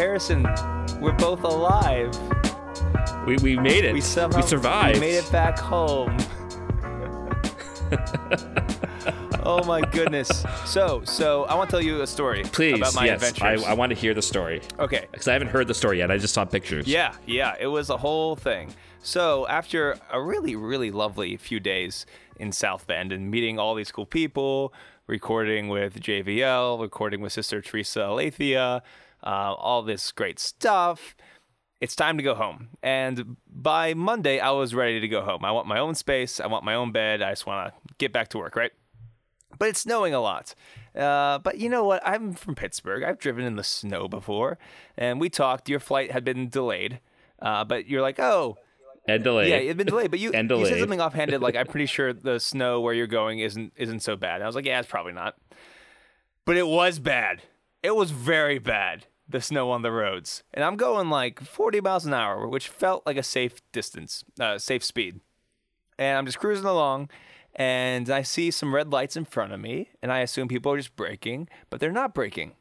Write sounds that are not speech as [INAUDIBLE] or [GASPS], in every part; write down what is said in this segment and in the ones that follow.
Harrison, we're both alive. We, we made it. We somehow we survived. We made it back home. [LAUGHS] oh my goodness. So, so I want to tell you a story Please, about my yes. I, adventures. I want to hear the story. okay. Because I haven't heard the story yet. I just saw pictures. Yeah, yeah, it was a whole thing. So after a really, really lovely few days in South Bend and meeting all these cool people, recording with JVL, recording with Sister Theresa Aletheia, uh, all this great stuff. It's time to go home. And by Monday, I was ready to go home. I want my own space. I want my own bed. I just want to get back to work, right? but it's snowing a lot. Uh, but you know what? I'm from Pittsburgh. I've driven in the snow before, and we talked. Your flight had been delayed, uh, but you're like, oh, And delayed. yeah, it had been delayed. But you, [LAUGHS] And delayed. you said something offhanded, like [LAUGHS] I'm pretty sure the snow where you're going isn't isn't so bad. And I was like, yeah, it's probably not. But it was bad. It was very bad. The snow on the roads, and I'm going like 40 miles an hour, which felt like a safe distance, uh, safe speed. And I'm just cruising along, and I see some red lights in front of me, and I assume people are just braking, but they're not braking.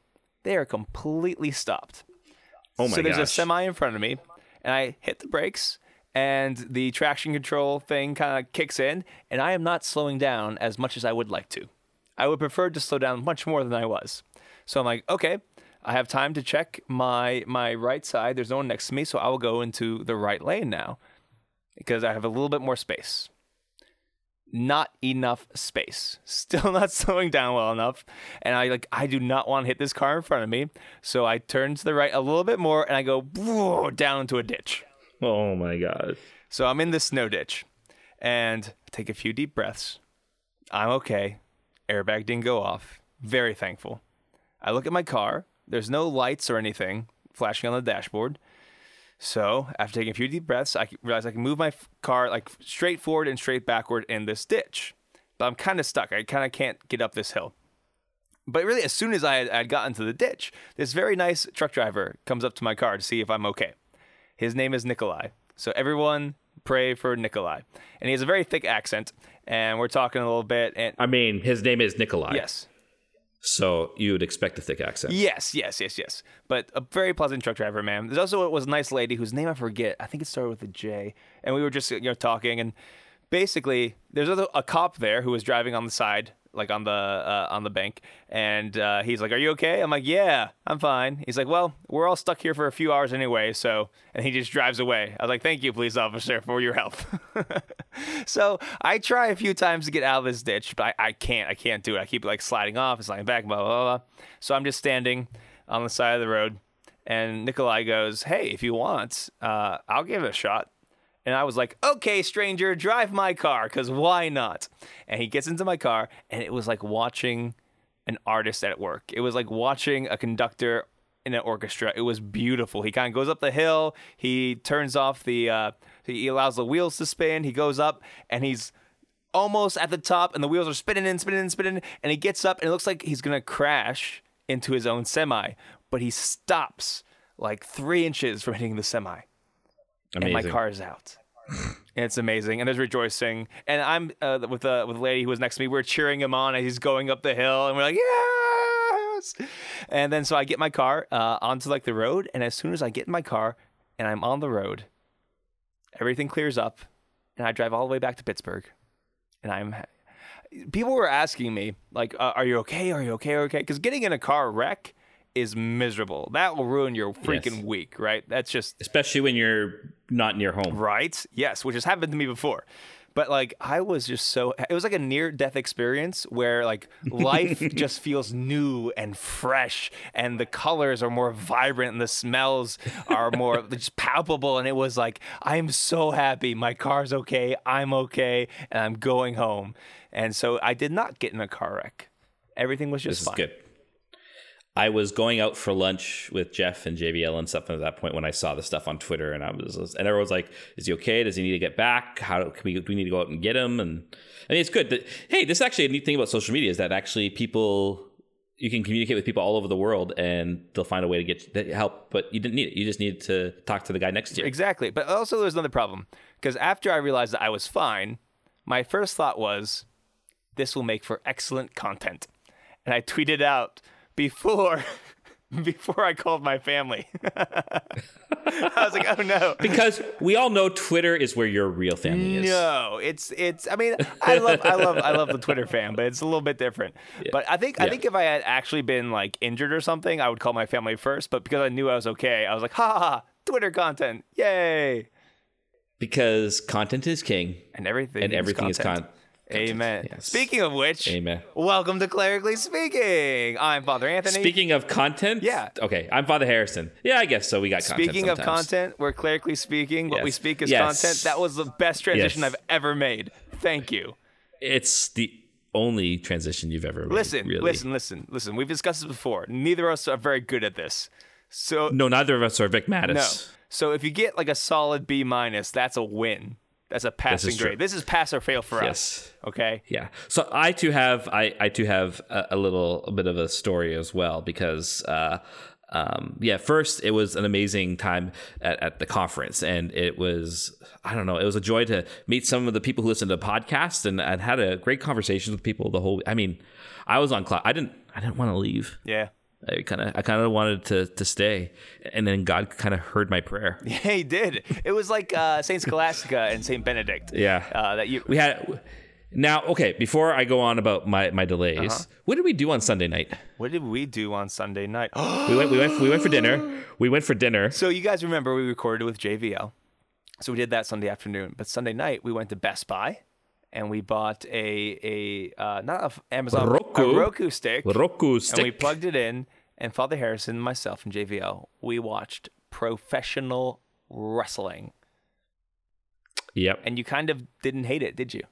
They are completely stopped. oh my so there's a semi in front of me, and I hit the brakes, and the traction control thing kind of kicks in, and I am not slowing down as much as I would like to. I would prefer to slow down much more than I was. So I'm like, okay, I have time to check my my right side. There's no one next to me, so I will go into the right lane now because I have a little bit more space. Not enough space. [LAUGHS] Still not slowing down well enough. And I like I do not want to hit this car in front of me. So I turn to the right a little bit more and I go down into a ditch. oh my god. So I'm in this snow ditch and take a few deep breaths. I'm okay. Airbag didn't go off. Very thankful. I look at my car. There's no lights or anything flashing on the dashboard. So after taking a few deep breaths, I realize I can move my car like straight forward and straight backward in this ditch. But I'm kind of stuck. I kind of can't get up this hill. But really, as soon as I had, I had gotten to the ditch, this very nice truck driver comes up to my car to see if I'm okay. His name is Nikolai. So everyone pray for Nikolai. And he has a very thick accent. And we're talking a little bit. And I mean, his name is Nikolai. yes, So you would expect a thick accent. yes, yes, yes, yes. But a very pleasant truck driver, man. There's also it was a nice lady whose name I forget. I think it started with a J. And we were just you know talking. And basically, there's a, a cop there who was driving on the side. Like on the uh, on the bank, and uh, he's like, "Are you okay?" I'm like, "Yeah, I'm fine." He's like, "Well, we're all stuck here for a few hours anyway, so." And he just drives away. I was like, "Thank you, police officer, for your help." [LAUGHS] so I try a few times to get out of this ditch, but I, I can't. I can't do it. I keep like sliding off and sliding back, blah, blah, blah, blah. So I'm just standing on the side of the road, and Nikolai goes, Hey, if you want, uh, I'll give it a shot. And I was like, Okay, stranger, drive my car, because why not? And he gets into my car, and it was like watching an artist at work. It was like watching a conductor in an orchestra. It was beautiful. He kind of goes up the hill. He turns off the. Uh, he allows the wheels to spin. He goes up, and he's almost at the top, and the wheels are spinning and spinning and spinning. And he gets up, and it looks like he's gonna crash into his own semi, but he stops like three inches from hitting the semi, and my Amazing. car is out. And it's amazing, and there's rejoicing, and I'm uh, with the with the lady who was next to me. We're cheering him on as he's going up the hill, and we're like, yes! And then so I get my car uh, onto like the road, and as soon as I get in my car and I'm on the road, everything clears up, and I drive all the way back to Pittsburgh, and I'm. People were asking me like, uh, "Are you okay? Are you okay? Are you okay?" Because getting in a car wreck is miserable. That will ruin your freaking Yes. week, right? That's just Especially when you're not near home. Right? Yes, which has happened to me before. But like I was just so it was like a near death experience where like life [LAUGHS] just feels new and fresh and the colors are more vibrant and the smells are more [LAUGHS] just palpable and it was like I'm so happy my car's okay, I'm okay and I'm going home. And so I did not get in a car wreck. Everything was just This is fine. good. I was going out for lunch with Jeff and JVL and stuff at that point when I saw the stuff on Twitter, and I was, and everyone was like, "Is he okay? Does he need to get back? How can we? Do we need to go out and get him?" And I mean, it's good that hey, this is actually a neat thing about social media is that actually people you can communicate with people all over the world and they'll find a way to get help. But you didn't need it. You just needed to talk to the guy next to you. Exactly. But also, there's another problem because after I realized that I was fine, my first thought was, this will make for excellent content. And I tweeted out before [LAUGHS] before I called my family. [LAUGHS] I was like, oh no. [LAUGHS] Because we all know Twitter is where your real family is. No, it's it's. I mean, I love I love I love the Twitter fan, but it's a little bit different. But I think I think if I had actually been like injured or something, I would call my family first. But because I knew I was okay, I was like, ha ha, ha Twitter content, yay, Because content is king. and everything And everything is content. con- Amen. yes. Speaking of which, Amen. welcome to Clerically Speaking. I'm Father Anthony. Speaking of content, Yeah. Okay, I'm Father Harrison. Yeah, I guess so. We got content Speaking of content, we're clerically speaking. What we speak is Yes. content. That was the best transition Yes. I've ever made. Thank you. It's the only transition you've ever made. Listen, really. listen, listen, listen. We've discussed this before. Neither of us are very good at this. So No, neither of us are Vic Mattis. no. So if you get like a solid B minus, that's a win. That's a passing true. grade. This is pass or fail for us. Okay. Yeah. So I too have I I too have a, a little a bit of a story as well because uh um yeah first it was an amazing time at, at the conference and it was I don't know it was a joy to meet some of the people who listen to the podcast and and had a great conversation with people the whole I mean I was on cloud I didn't I didn't want to leave Yeah. I kind of I kind of wanted to to stay and then God kind of heard my prayer [LAUGHS] Yeah, he did. It was like uh, Saint Scholastica and Saint Benedict. yeah Uh, that you. we had now okay before I go on about my my delays Uh-huh. what did we do on Sunday night what did we do on Sunday night? [GASPS] we went we went we went for dinner. We went for dinner. So you guys remember we recorded with JVL. So we did that Sunday afternoon. But Sunday night we went to Best Buy and we bought a a uh, not a Amazon Roku. a Roku stick. Roku stick. And we plugged it in and Father Harrison, myself and JVL, we watched professional wrestling. Yep. And you kind of didn't hate it, did you?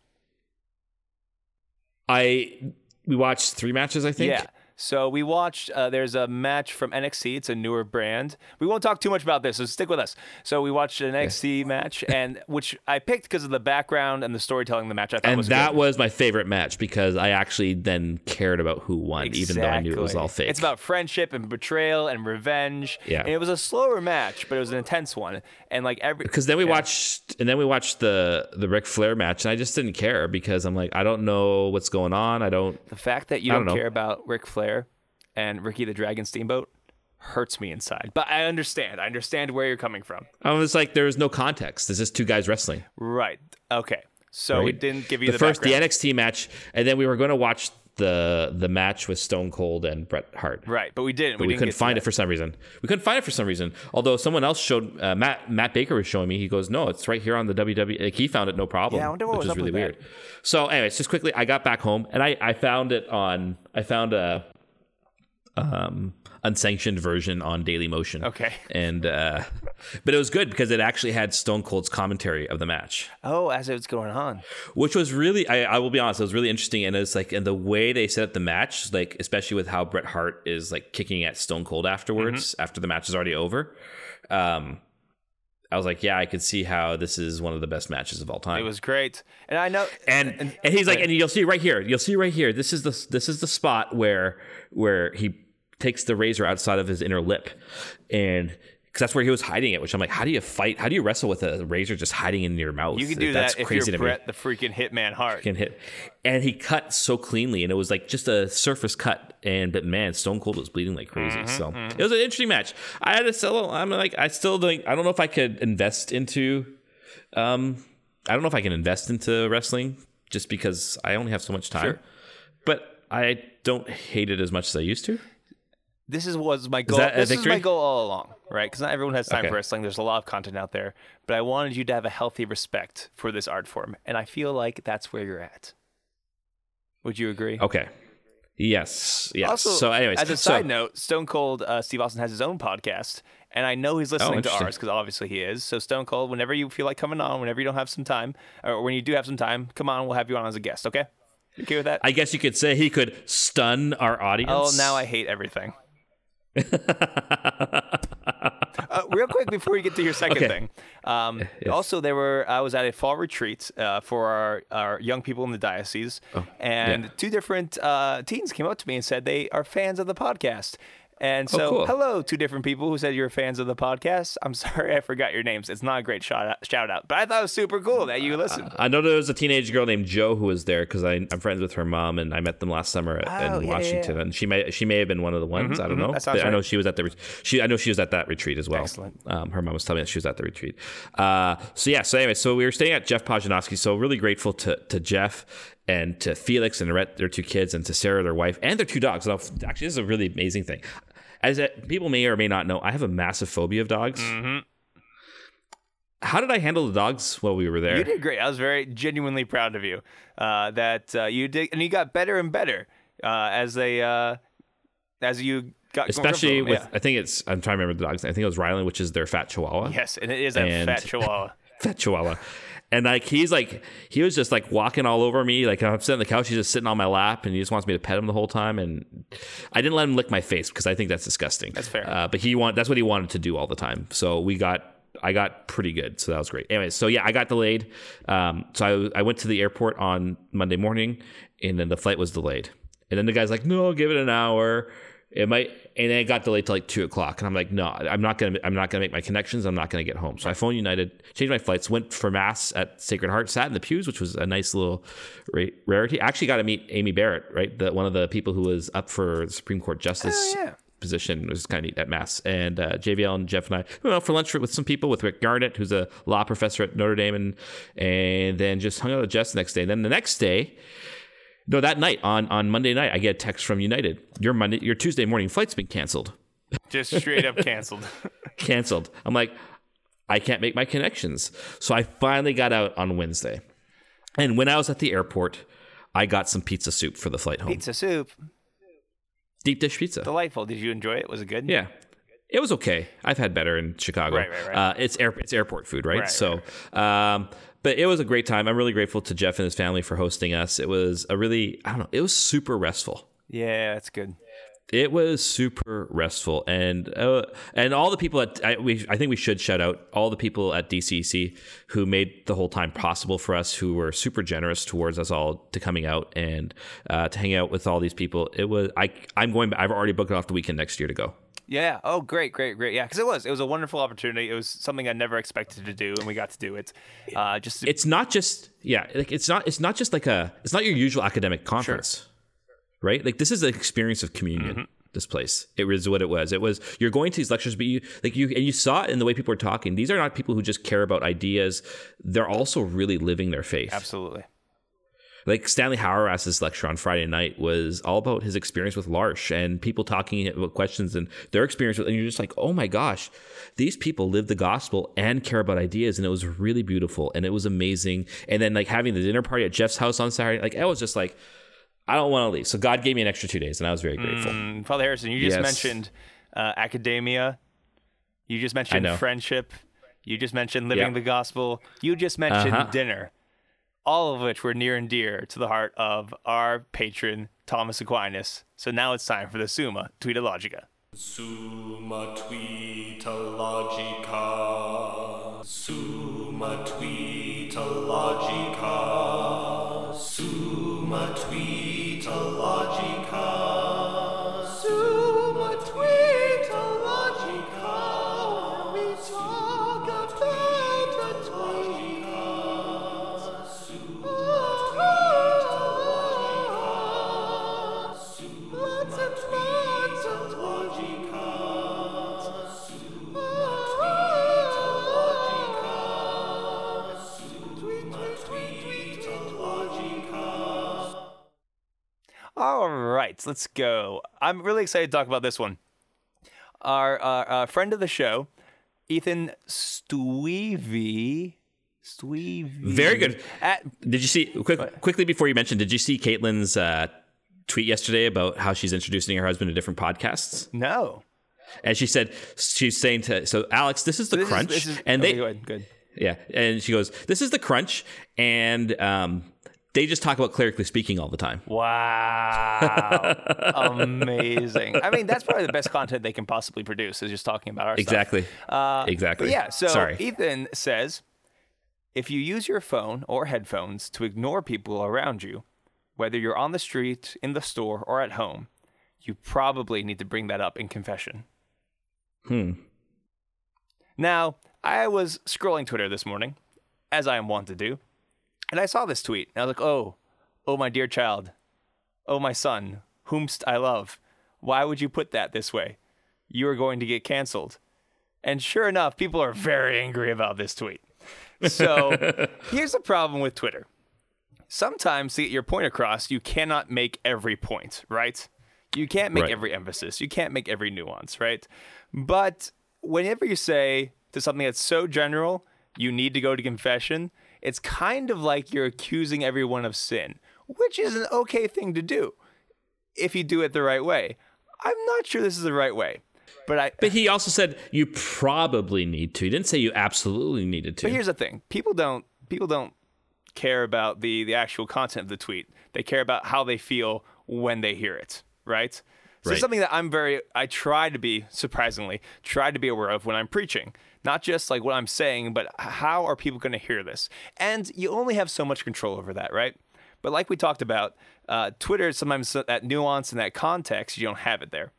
I we watched three matches. I think. Yeah. So we watched. Uh, there's a match from NXT. It's a newer brand. We won't talk too much about this, so stick with us. So we watched an NXT match, and [LAUGHS] which I picked because of the background and the storytelling of the match. I thought And was that good. was my favorite match because I actually then cared about who won, even though I knew it was all fake. It's about friendship and betrayal and revenge. Yeah. And it was a slower match, but it was an intense one. And like every because then we yeah. watched and then we watched the the Ric Flair match, and I just didn't care because I'm like I don't know what's going on. I don't. the fact that you don't, don't care about Ric Flair and Ricky the Dragon Steamboat hurts me inside. But I understand. I understand where you're coming from. I was like, there was no context. There's just two guys wrestling. Right. Okay. So we Right. didn't give you the, the, first background. the NXT match, and then we were going to watch the the match with Stone Cold and Bret Hart. Right, but we didn't. But we, didn't couldn't find that. it for some reason. We couldn't find it for some reason. Although someone else showed uh, Matt Matt Baker was showing me. He goes, "No, it's right here on the WWE." Like he found it no problem. Yeah, I wonder what which was is up really with weird. So, anyways, just quickly, I got back home and I I found it on I found a um unsanctioned version on Daily Motion. Okay. [LAUGHS] And uh but it was good because it actually had Stone Cold's commentary of the match Oh, as it was going on. which was really I, I will be honest it was really interesting and it's like and the way they set up the match like especially with how Bret Hart is like kicking at Stone Cold afterwards Mm-hmm. after the match is already over um I was like yeah I could see how this is one of the best matches of all time It was great, and I know. and and, he's like and you'll see right here you'll see right here this is the this is the spot where where he takes the razor outside of his inner lip and because that's where he was hiding it which I'm like how do you fight how do you wrestle with a razor just hiding in your mouth you can do that's that if crazy you're Bret, the freaking Hitman Hart. can hit. And he cut so cleanly, and it was like just a surface cut. And but man, Stone Cold was bleeding like crazy. Mm-hmm, so it was an interesting match. I had to still. I'm like, I still think I don't know if I could invest into. Um, I don't know if I can invest into wrestling just because I only have so much time. Sure. But I don't hate it as much as I used to. This is was my goal. This is my goal all along, right? Because not everyone has time Okay. for wrestling. There's a lot of content out there, but I wanted you to have a healthy respect for this art form, and I feel like that's where you're at. Would you agree? Okay. Yes. Yes. Also, so, anyways, as a so- side note, Stone Cold uh, Steve Austin has his own podcast, and I know he's listening to ours because obviously he is. So Stone Cold, whenever you feel like coming on, whenever you don't have some time, or when you do have some time, come on, we'll have you on as a guest. Okay? You okay with that? I guess you could say he could stun our audience. oh, now I hate everything. Uh, real quick before we get to your second Okay. thing. Um, Also, there were I was at a fall retreat uh, for our, our young people in the diocese, and two different uh, teens came up to me and said they are fans of the podcast. And so, cool. hello, two different people who said you're fans of the podcast. I'm [LAUGHS] sorry I forgot your names. It's not a great shout out, shout out but I thought it was super cool that you listened. I know there was a teenage girl named Joe who was there because I'm friends with her mom, and I met them last summer at, Oh, in yeah, Washington, yeah. and she may she may have been one of the ones. I don't know. that sounds But I know she was at the she. I know she was at that retreat as well. Excellent. Um, her mom was telling me that she was at the retreat. Uh, so yeah. So anyway, so we were staying at Jeff Pojanowski. So really grateful to to Jeff and to Felix and Rhett, their two kids, and to Sarah, their wife, and their two dogs. Actually, this is a really amazing thing. As people may or may not know, I have a massive phobia of dogs. Mm-hmm. How did I handle the dogs while we were there? You did great. I was very genuinely proud of you. Uh, that uh, you did, and you got better and better uh, as they uh, as you got especially with Yeah. I think it's I'm trying to remember the dogs. I think it was Rylan, which is their fat Chihuahua. yes, and it is a And- fat chihuahua. [LAUGHS] Fat Chihuahua. And like he's like he was just like walking all over me. Like I'm sitting on the couch, he's just sitting on my lap, and he just wants me to pet him the whole time. And I didn't let him lick my face because I think that's disgusting. That's fair. Uh, but he want that's what he wanted to do all the time. So we got I got pretty good. So that was great. Anyway, so yeah, I got delayed. Um, so I, I went to the airport on Monday morning, and then the flight was delayed. And then the guy's like, "No, give it an hour." It might, and then it got delayed to like two o'clock. And I'm like, "No, I'm not gonna, I'm not gonna make my connections. I'm not gonna get home." So I phoned United, changed my flights, went for mass at Sacred Heart, sat in the pews, which was a nice little ra- rarity. I actually got to meet Amy Barrett, right, the, one of the people who was up for the Supreme Court justice Oh, yeah. position It was kind of neat at mass. And uh, JVL and Jeff and I went out for lunch with some people with Rick Garnett, who's a law professor at Notre Dame, and and then just hung out with Jess the next day. And then the next day, no, that night on on Monday night, I get a text from United. Your Monday, your Tuesday morning flight's been canceled. Just straight up canceled. [LAUGHS] [LAUGHS] Canceled. I'm like, I can't make my connections. So I finally got out on Wednesday. And when I was at the airport, I got some pizza soup for the flight home. Pizza soup, Deep dish pizza. delightful. Did you enjoy it? Was it good? Yeah. It was okay. I've had better in Chicago. Right, right, right. Uh, it's air, it's airport food, right? Right, so, um, but it was a great time. I'm really grateful to Jeff and his family for hosting us. It was a really, I don't know, it was super restful. Yeah, that's good. It was super restful, and uh, and all the people at I, we I think we should shout out all the people at DCC who made the whole time possible for us, who were super generous towards us all to coming out and uh, to hang out with all these people. It was I I'm going. I've already booked off the weekend next year to go. Yeah. Oh, great, great, great. Yeah, because it was. It was a wonderful opportunity. It was something I never expected to do, and we got to do it. Uh, just to, it's not just yeah like it's not it's not just like a it's not your usual academic conference right like this is an experience of communion this place it was what it was it was you're going to these lectures but you like you and you saw it in the way people were talking these are not people who just care about ideas they're also really living their faith absolutely. Like Stanley Hauerwas's lecture on Friday night was all about his experience with L'arche and people talking about questions and their experience with, and you're just like, oh my gosh, these people live the gospel and care about ideas, and it was really beautiful and it was amazing. And then like having the dinner party at Jeff's house on Saturday, like I was just like, I don't want to leave. So God gave me an extra two days, and I was very grateful. Mm, Father Harrison, you just Yes. mentioned uh, academia. You just mentioned friendship. You just mentioned living Yep. the gospel. You just mentioned Uh-huh. dinner. All of which were near and dear to the heart of our patron, Thomas Aquinas. So now it's time for the Summa Tweetologica. Summa Tweeta. Summa Tweeta. Summa Tweeta All right, let's go. I'm really excited to talk about this one. Our uh, uh, friend of the show, Ethan Stuyve. Stuyve. Very good. At, Did you see quick, quickly before you mentioned? Did you see Caitlin's uh, tweet yesterday about how she's introducing her husband to different podcasts? no. And she said she's saying to so Alex, this is the This is- crunch, this is- and okay, they good. Yeah, and she goes, "This is the crunch," and um, they just talk about clerically speaking all the time. Wow. [LAUGHS] Amazing. I mean, that's probably the best content they can possibly produce is just talking about our stuff. Exactly. Uh, exactly. Yeah, so sorry. Ethan says if you use your phone or headphones to ignore people around you, whether you're on the street, in the store, or at home, you probably need to bring that up in confession. Hmm. Now, I was scrolling Twitter this morning, as I am wont to do, and I saw this tweet. And I was like, oh, oh, my dear child, oh, my son, whomst I love, why would you put that this way? You are going to get canceled. And sure enough, people are very angry about this tweet. So [LAUGHS] here's the problem with Twitter. Sometimes to get your point across, you cannot make every point, right? You can't make Right. every emphasis. You can't make every nuance, right? But whenever you say to something that's so general, you need to go to confession, it's kind of like you're accusing everyone of sin, which is an okay thing to do if you do it the right way. I'm not sure this is the right way, but I. But he also said you probably need to. He didn't say you absolutely needed to. But here's the thing: people don't people don't care about the the actual content of the tweet. They care about how they feel when they hear it, right? So Right. it's something that I'm very I try to be surprisingly try to be aware of when I'm preaching. Not just like what I'm saying, but how are people going to hear this? And you only have so much control over that, right? But like we talked about, uh, Twitter sometimes that nuance and that context you don't have it there.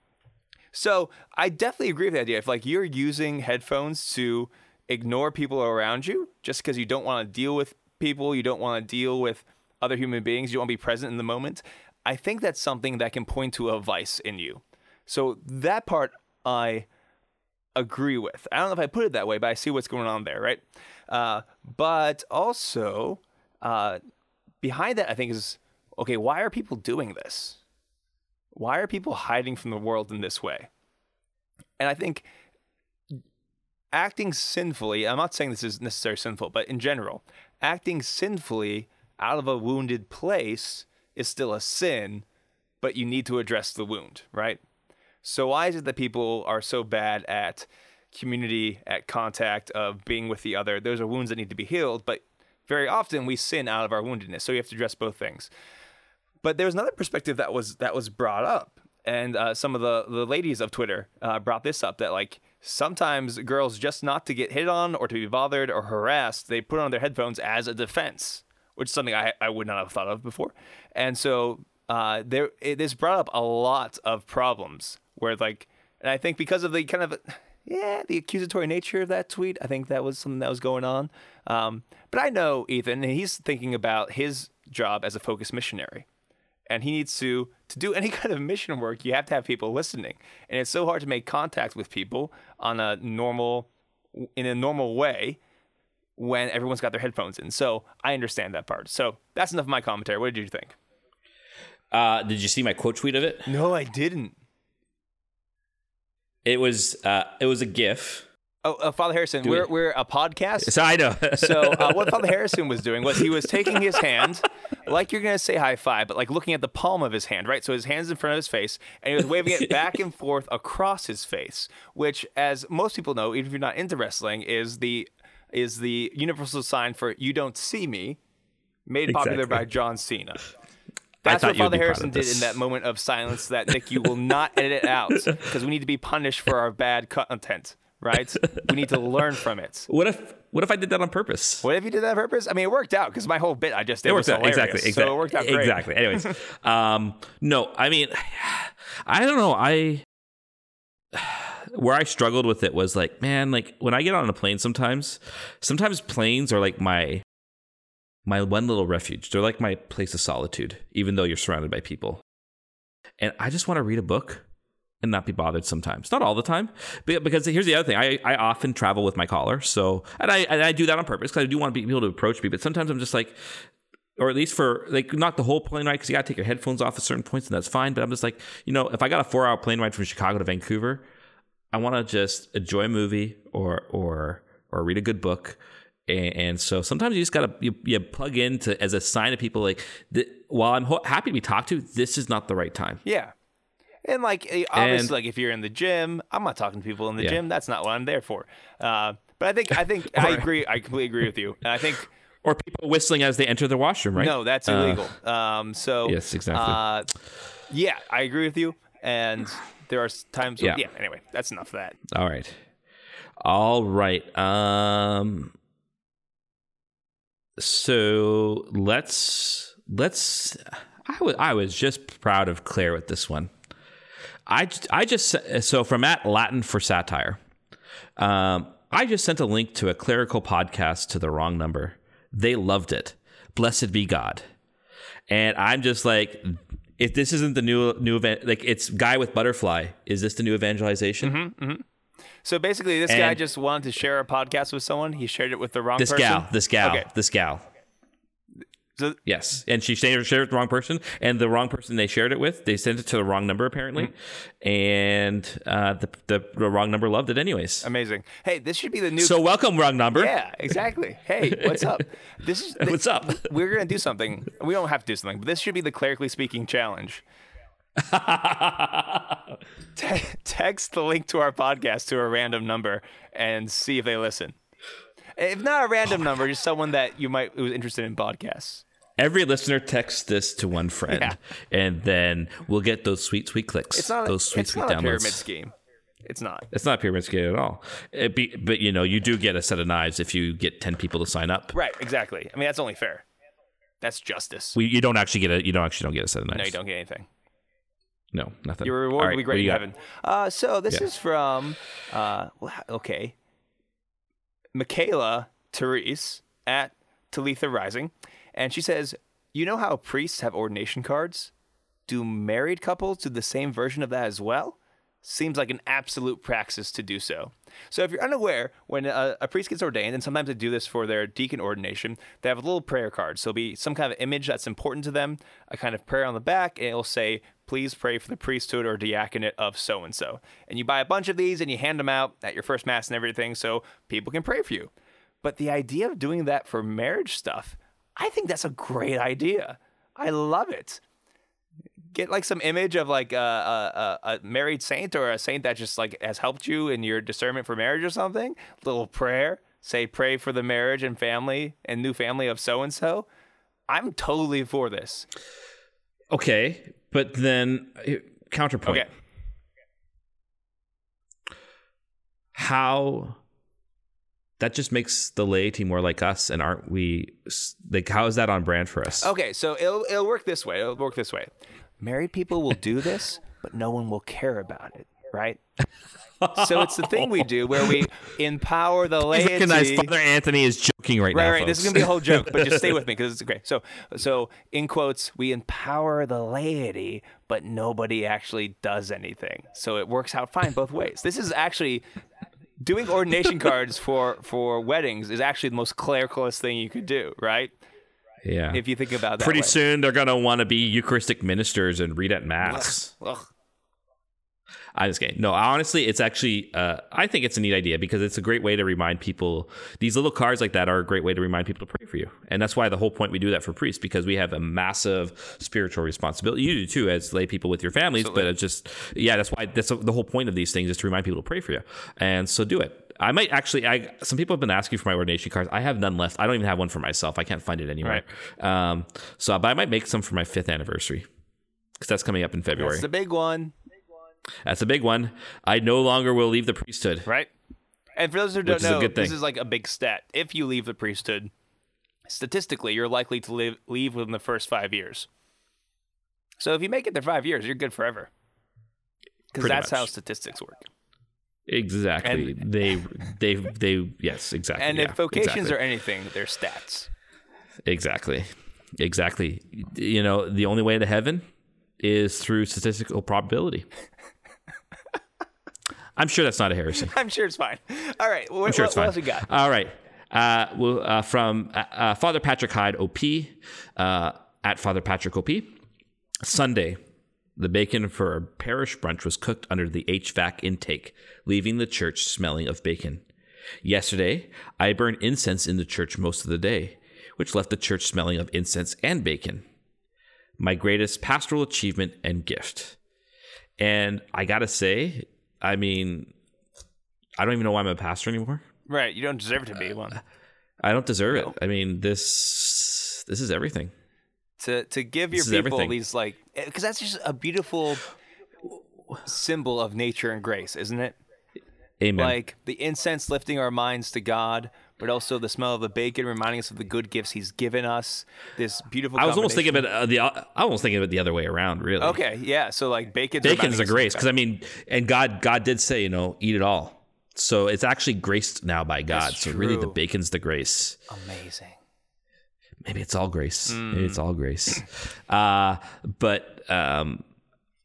So I definitely agree with the idea. If like you're using headphones to ignore people around you just because you don't want to deal with people, you don't want to deal with other human beings, you want to be present in the moment, I think that's something that can point to a vice in you. So that part I agree with. I don't know if I put it that way, but I see what's going on there, right? Uh, but also, uh, behind that, I think is okay, why are people doing this? Why are people hiding from the world in this way? And I think acting sinfully, I'm not saying this is necessarily sinful, but in general, acting sinfully out of a wounded place is still a sin, but you need to address the wound, right? So why is it that people are so bad at community, at contact, of being with the other? Those are wounds that need to be healed, but very often we sin out of our woundedness. So you have to address both things. But there was another perspective that was that was brought up, and uh, some of the the ladies of Twitter uh, brought this up that like sometimes girls just not to get hit on or to be bothered or harassed, they put on their headphones as a defense, which is something I I would not have thought of before, and so uh, there it, this brought up a lot of problems where like, and I think because of the kind of yeah, the accusatory nature of that tweet. I think that was something that was going on. Um, but I know Ethan, and he's thinking about his job as a focus missionary. And he needs to to do any [LAUGHS] kind of mission work, you have to have people listening. And it's so hard to make contact with people on a normal in a normal way when everyone's got their headphones in. So I understand that part. So that's enough of my commentary. What did you think? Uh, did you see my quote tweet of it? No, I didn't. It was uh, it was a GIF. Oh, uh, Father Harrison, Do we're, it. we're a podcast. So I know. [LAUGHS] So uh, what [LAUGHS] Father Harrison was doing was he was taking his hand, like you're gonna say high five, but like looking at the palm of his hand, right? So his hand's in front of his face, and he was waving it back and [LAUGHS] forth across his face, which, as most people know, even if you're not into wrestling, is the is the universal sign for "you don't see me," made popular by John Cena. That's what Father Harrison did in that moment of silence that Nick, you will not edit out [LAUGHS] because we need to be punished for our bad content, right? we need to learn from it. [LAUGHS] what if what if I did that on purpose? What if you did that on purpose? I mean, it worked out because my whole bit I just did It was worked out exactly. Exactly. So it worked out great. Exactly. Anyways, [LAUGHS] um, no, I mean, I don't know. I where I struggled with it was like, man, like when I get on a plane, sometimes, sometimes planes are like my my one little refuge. They're like my place of solitude, even though you're surrounded by people. And I just want to read a book and not be bothered sometimes. Not all the time, because here's the other thing. I, I often travel with my collar, so and I and I do that on purpose because I do want to be able to approach me. But sometimes I'm just like, or at least for like not the whole plane ride because you got to take your headphones off at certain points and that's fine. But I'm just like, you know, if I got a four hour plane ride from Chicago to Vancouver, I want to just enjoy a movie or or or read a good book. And, and so sometimes you just gotta you, you plug in to as a sign to people like th- while I'm ho- happy to be talked to, this is not the right time. Yeah. And like eh, obviously, And- like if you're in the gym, I'm not talking to people in the Yeah. gym. That's not what I'm there for. Uh, but I think I think [LAUGHS] I agree. I completely agree with you. And I think [LAUGHS] Or people whistling as they enter the washroom, right? no, that's Uh, illegal. um, so yes, exactly. Uh, yeah, I agree with you. And there are times. Yeah. Yeah. yeah. Anyway, that's enough of that. All right. All right. Um so let's let's I was I was just proud of Claire with this one. I I just so from at Latin for satire. Um, I just sent a link to a clerical podcast to the wrong number. They loved it. Blessed be God. And I'm just like, if this isn't the new new event, like it's guy with butterfly. Is this the new evangelization? So basically, this guy just wanted to share a podcast with someone. He shared it with the wrong This person. gal, this gal, Okay. this gal. So Yes, and she shared, shared it with the wrong person, and the wrong person they shared it with, they sent it to the wrong number apparently, and uh, the, the the wrong number loved it anyways. amazing. Hey, this should be the new. So welcome, wrong number. yeah, exactly. Hey, what's up? This is [LAUGHS] What's up? We're gonna do something. We don't have to do something, but this should be the clerically speaking challenge. [LAUGHS] Te- text the link to our podcast to a random number and see if they listen. If not a random oh number, just someone that you might who's interested in podcasts. Every listener texts this to one friend, Yeah. and then we'll get those sweet, sweet clicks. It's not. those sweet, it's sweet not a pyramid scheme. It's not. It's not a pyramid scheme at all. It be, but you know, you do get a set of knives if you get ten people to sign up. Right. Exactly. I mean, that's only fair. That's justice. We, you don't actually get a you don't actually don't get a set of knives. no, you don't get anything. No, nothing. Your reward right, will be great in heaven. Uh, so this Yeah. is from, uh, okay, Michaela Therese at Talitha Rising, and she says, "You know how priests have ordination cards? Do married couples do the same version of that as well?" Seems like an absolute praxis to do so. So, if you're unaware, when a, a priest gets ordained, and sometimes they do this for their deacon ordination, they have a little prayer card. So, it'll be some kind of image that's important to them, a kind of prayer on the back, and it'll say, Please pray for the priesthood or diaconate of so and so. And you buy a bunch of these and you hand them out at your first mass and everything so people can pray for you. But the idea of doing that for marriage stuff, I think that's a great idea. I love it get like some image of like a, a, a, married saint or a saint that just like has helped you in your discernment for marriage or something. Little prayer, say pray for the marriage and family and new family of so and so. I'm totally for this. Okay, but then uh, counterpoint. Okay. How that just makes the laity more like us, and aren't we? Like, how is that on brand for us? Okay, so it'll it'll work this way. It'll work this way. Married people will do this, but no one will care about it, right? so it's the thing we do where we [LAUGHS] empower the laity. recognize Father Anthony is joking right, Right, now. right. This is gonna be a whole joke, but just stay with me [LAUGHS] because it's great. So, so in quotes, we empower the laity, but nobody actually does anything. So it works out fine both ways. This is actually doing ordination cards for for weddings is actually the most clericalist thing you could do, right? Yeah. If you think about that Pretty way. soon they're gonna want to be Eucharistic ministers and read at mass. Ugh. I'm just kidding. No, honestly, it's actually uh, I think it's a neat idea because it's a great way to remind people. These little cards like that are a great way to remind people to pray for you, and that's why the whole point we do that for priests because we have a massive spiritual responsibility. You do too as lay people with your families, but it's just yeah, that's why that's the whole point of these things is to remind people to pray for you, and so do it. I might actually. I some people have been asking for my ordination cards. I have none left. I don't even have one for myself. I can't find it anywhere. Um, so, but I might make some for my fifth anniversary because that's coming up in February. It's the big one, That's a big one. I no longer will leave the priesthood. right? And for those who don't know, good this is like a big stat. If you leave the priesthood, statistically, you're likely to live, leave within the first five years. So if you make it there five years, you're good forever. Because that's much. how statistics work. Exactly. they, they, they. Yes, exactly. And yeah, if vocations exactly. are anything, they're stats. exactly, exactly. You know, the only way to heaven is through statistical probability. [LAUGHS] I'm sure that's not a heresy. I'm sure it's fine. All right. What, I'm sure what, it's what fine. else we got? All right. Uh, well, uh, from uh, uh, Father Patrick Hyde, OP, uh, at Father Patrick OP. Sunday, the bacon for our parish brunch was cooked under the HVAC intake, leaving the church smelling of bacon. Yesterday, I burned incense in the church most of the day, which left the church smelling of incense and bacon. My greatest pastoral achievement and gift. And I gotta say, I mean, I don't even know why I'm a pastor anymore. Right. You don't deserve to be one. I don't deserve it. I mean, this this is everything. To to give your people everything. these like because that's just a beautiful symbol of nature and grace, isn't it? Amen. Like the incense lifting our minds to God, but also the smell of the bacon reminding us of the good gifts He's given us. This beautiful. I was almost thinking of it uh, the I was almost thinking of it the other way around. Really. Okay, yeah. So like bacon's Bacon's a grace because I mean, and God God did say you know eat it all. So it's actually graced now by God. That's so really, the bacon's the grace. amazing. Maybe it's all grace. Maybe Mm. it's all grace. [LAUGHS] Uh, but um,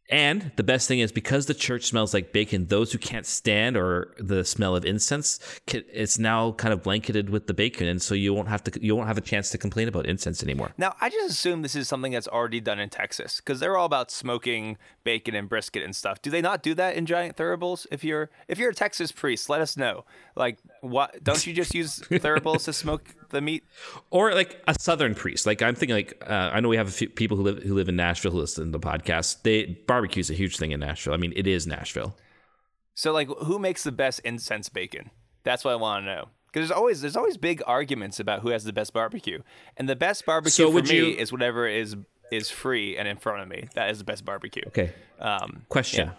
and the best thing is because the church smells like bacon, those who can't stand or the smell of incense, it's now kind of blanketed with the bacon, and so you won't have to you won't have a chance to complain about incense anymore. Now, I just assume this is something that's already done in Texas because they're all about smoking bacon and brisket and stuff. Do they not do that in giant thuribles? If you're if you're a Texas priest, let us know. Like, what? Don't you just use [LAUGHS] thuribles to smoke the meat? Or like a southern priest. Like I'm thinking, like uh, I know we have a few people who live who live in Nashville who listen to the podcast. They barbecue's a huge thing in Nashville. I mean, it is Nashville. So, like, who makes the best incense bacon? That's what I want to know. Because there's always there's always big arguments about who has the best barbecue, and the best barbecue So for me you- is whatever is is free and in front of me. That is the best barbecue. Okay. Um, Question.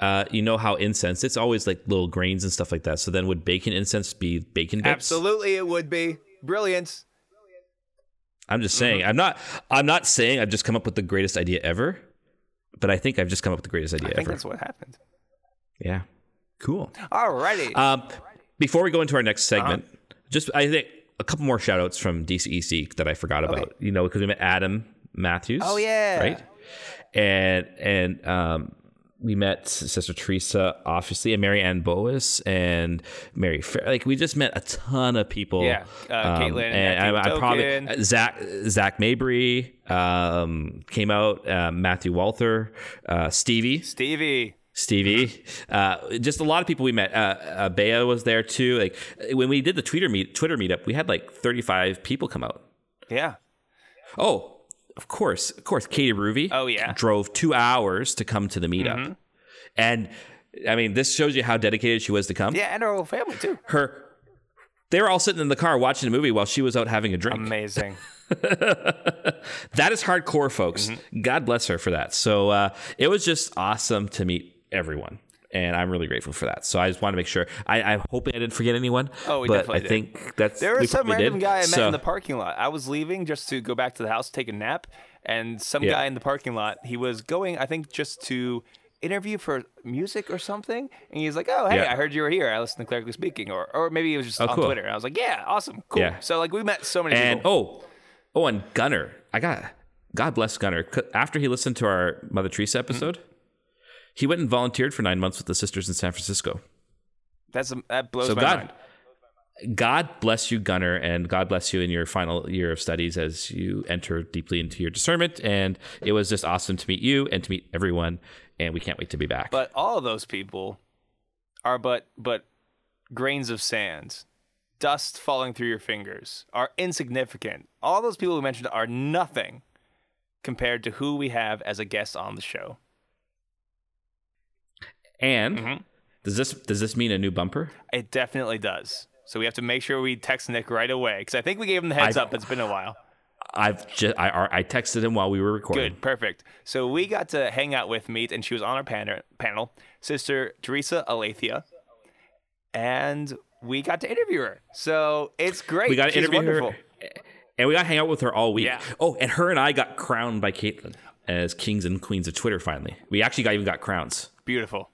Uh, you know how incense? It's always like little grains and stuff like that. So then, would bacon incense be bacon bits? absolutely, it would be brilliant. I'm just saying. I'm not. I'm not saying I've just come up with the greatest idea ever, but I think I've just come up with the greatest idea I think ever. that's what happened. Yeah. Cool. Alrighty. Um, before we go into our next Uh-huh. segment, just I think a couple more shout outs from DCEC that I forgot about. You know, because we met Adam Matthews. Oh, yeah. Right. And and um, we met Sister Theresa, obviously, and Mary Ann Boas and Mary Fair. Like we just met a ton of people. Yeah. Uh, Caitlin, and I, I probably. Zach Zach Mabry um, came out. Uh, Matthew Walther, uh, Stevie. Stevie. Stevie, uh, just a lot of people we met. Uh, uh, Bea was there too. Like when we did the Twitter meet, Twitter meetup, we had like 35 people come out. Yeah. Oh, of course, of course. Katie Ruby. Oh, yeah. Mm-hmm. drove two hours to come to the meetup, and I mean, this shows you how dedicated she was to come. Yeah, and her whole family too. Her, they were all sitting in the car watching a movie while she was out having a drink. Amazing. [LAUGHS] that is hardcore, folks. Mm-hmm. God bless her for that. So uh, it was just awesome to meet everyone. And I'm really grateful for that. So I just want to make sure. I, I'm hoping I didn't forget anyone. Oh, we but definitely I did. think that's There was some random did. guy I met So- in the parking lot. I was leaving just to go back to the house, take a nap, and some Yeah. guy in the parking lot, he was going, I think, just to interview for music or something. And he's like, "Oh, hey, Yeah. I heard you were here. I listened to Clerically Speaking," or or maybe it was just Oh, on cool. Twitter. And I was like, "Yeah, awesome, cool." Yeah. So like we met so many And people. oh, oh, and Gunner. I got God bless Gunner. After he listened to our Mother Teresa Mm-hmm. He went and volunteered for nine months with the sisters in San Francisco. That's um, that blows So my God, mind. God bless you, Gunner, and God bless you in your final year of studies as you enter deeply into your discernment. And it was just awesome to meet you and to meet everyone. And we can't wait to be back. But all of those people are but but grains of sand, dust falling through your fingers, are insignificant. All those people we mentioned are nothing compared to who we have as a guest on the show. And Mhm. does this does this mean a new bumper? It definitely does. So we have to make sure we text Nick right away because I think we gave him the heads I- up. It's been a while. I've just I I texted him while we were recording. Good, perfect. So we got to hang out with, meet, and she was on our pan- panel, Sister Theresa Aletheia, and we got to interview her. So it's great. We got to She's interview wonderful. her, and we got to hang out with her all week. Yeah. Oh, and her and I got crowned by Caitlin as kings and queens of Twitter. Finally, we actually got even got crowns. Beautiful.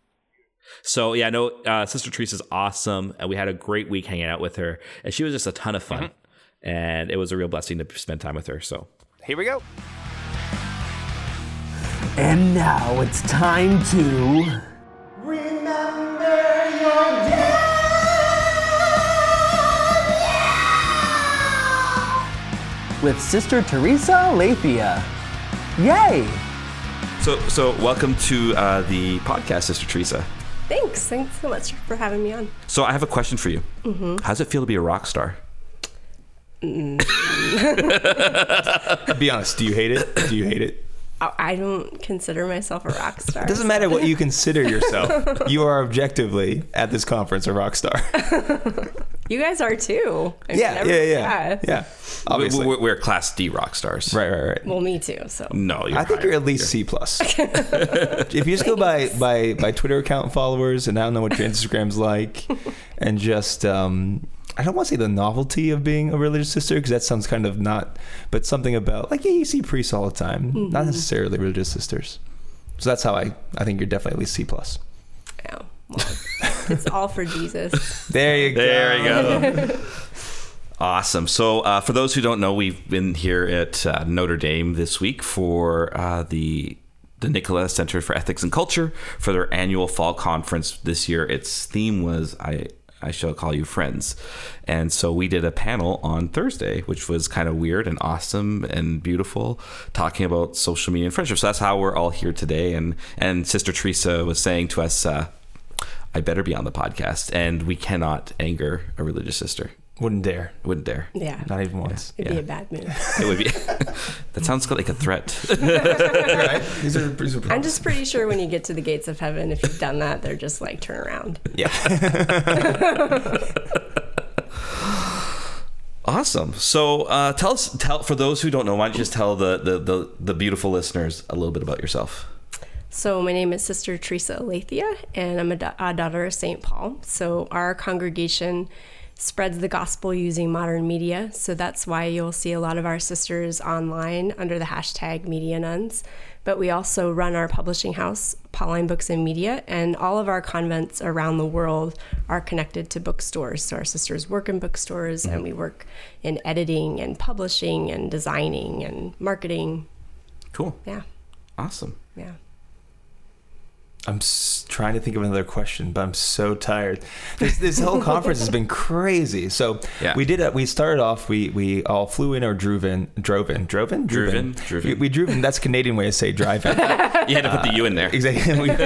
So yeah, no, uh, Sister Theresa's awesome, and we had a great week hanging out with her, and she was just a ton of fun, and it was a real blessing to spend time with her. So Here we go. And now it's time to. Remember your dad. with Sister Theresa Aletheia. Yay! so so welcome to uh, the podcast, Sister Theresa. Thanks. Thanks so much for having me on. So I have a question for you. Mm-hmm. How does it feel to be a rock star? [LAUGHS] Be honest. Do you hate it? Do you hate it? I I don't consider myself a rock [LAUGHS] star. It doesn't matter what you consider yourself. [LAUGHS] you are objectively at this conference a rock star. [LAUGHS] You guys are too. I mean, yeah, yeah, yeah, yeah. Obviously. We're, we're Class D rock stars. right, right, right. Well, me too. So No, you're I think you're at least C plus. if you just go by by by Twitter account followers and I don't know what your Instagram's like, and just um I don't want to say the novelty of being a religious sister because that sounds kind of not, but something about like yeah, you see priests all the time, not necessarily religious sisters. So that's how I I think you're definitely at least C plus. Yeah. Well, it's all for Jesus. [LAUGHS] There you go. There you go. [LAUGHS] awesome. So, uh, for those who don't know, we've been here at uh, Notre Dame this week for uh, the the Nicola Center for Ethics and Culture for their annual fall conference. This year, its theme was I. I shall call you friends. And so we did a panel on Thursday, which was kind of weird and awesome and beautiful, talking about social media and friendship. So that's how we're all here today. And and Sister Theresa was saying to us, uh, I better be on the podcast, and we cannot anger a religious sister. Wouldn't dare. Wouldn't dare. Yeah. Not even once. It'd be a bad move. [LAUGHS] It would be. [LAUGHS] that sounds like a threat. [LAUGHS] right? These are, these are I'm just pretty sure when you get to the gates of heaven, if you've done that, they're just like turn around. yeah. awesome. So uh, tell us, tell for those who don't know, why don't you just tell the, the the the beautiful listeners a little bit about yourself? So my name is Sister Theresa Aletheia, and I'm a, da- a daughter of St. Paul. So our congregation spreads the gospel using modern media. So that's why you'll see a lot of our sisters online under the hashtag Media Nuns. But we also run our publishing house, Pauline Books and Media, and all of our convents around the world are connected to bookstores. So our sisters work in bookstores, and we work in editing and publishing and designing and marketing. Cool. Yeah, Awesome. yeah. I'm trying to think of another question, but I'm so tired. This, this whole conference has been crazy. So Yeah. we did. A, we started off. We we all flew in or drove in. Drove in. Drove in. Drove in, drove We, in. we drove in. That's a Canadian way to say drive in. [LAUGHS] You had to put the U in there. exactly. [LAUGHS] We- [LAUGHS]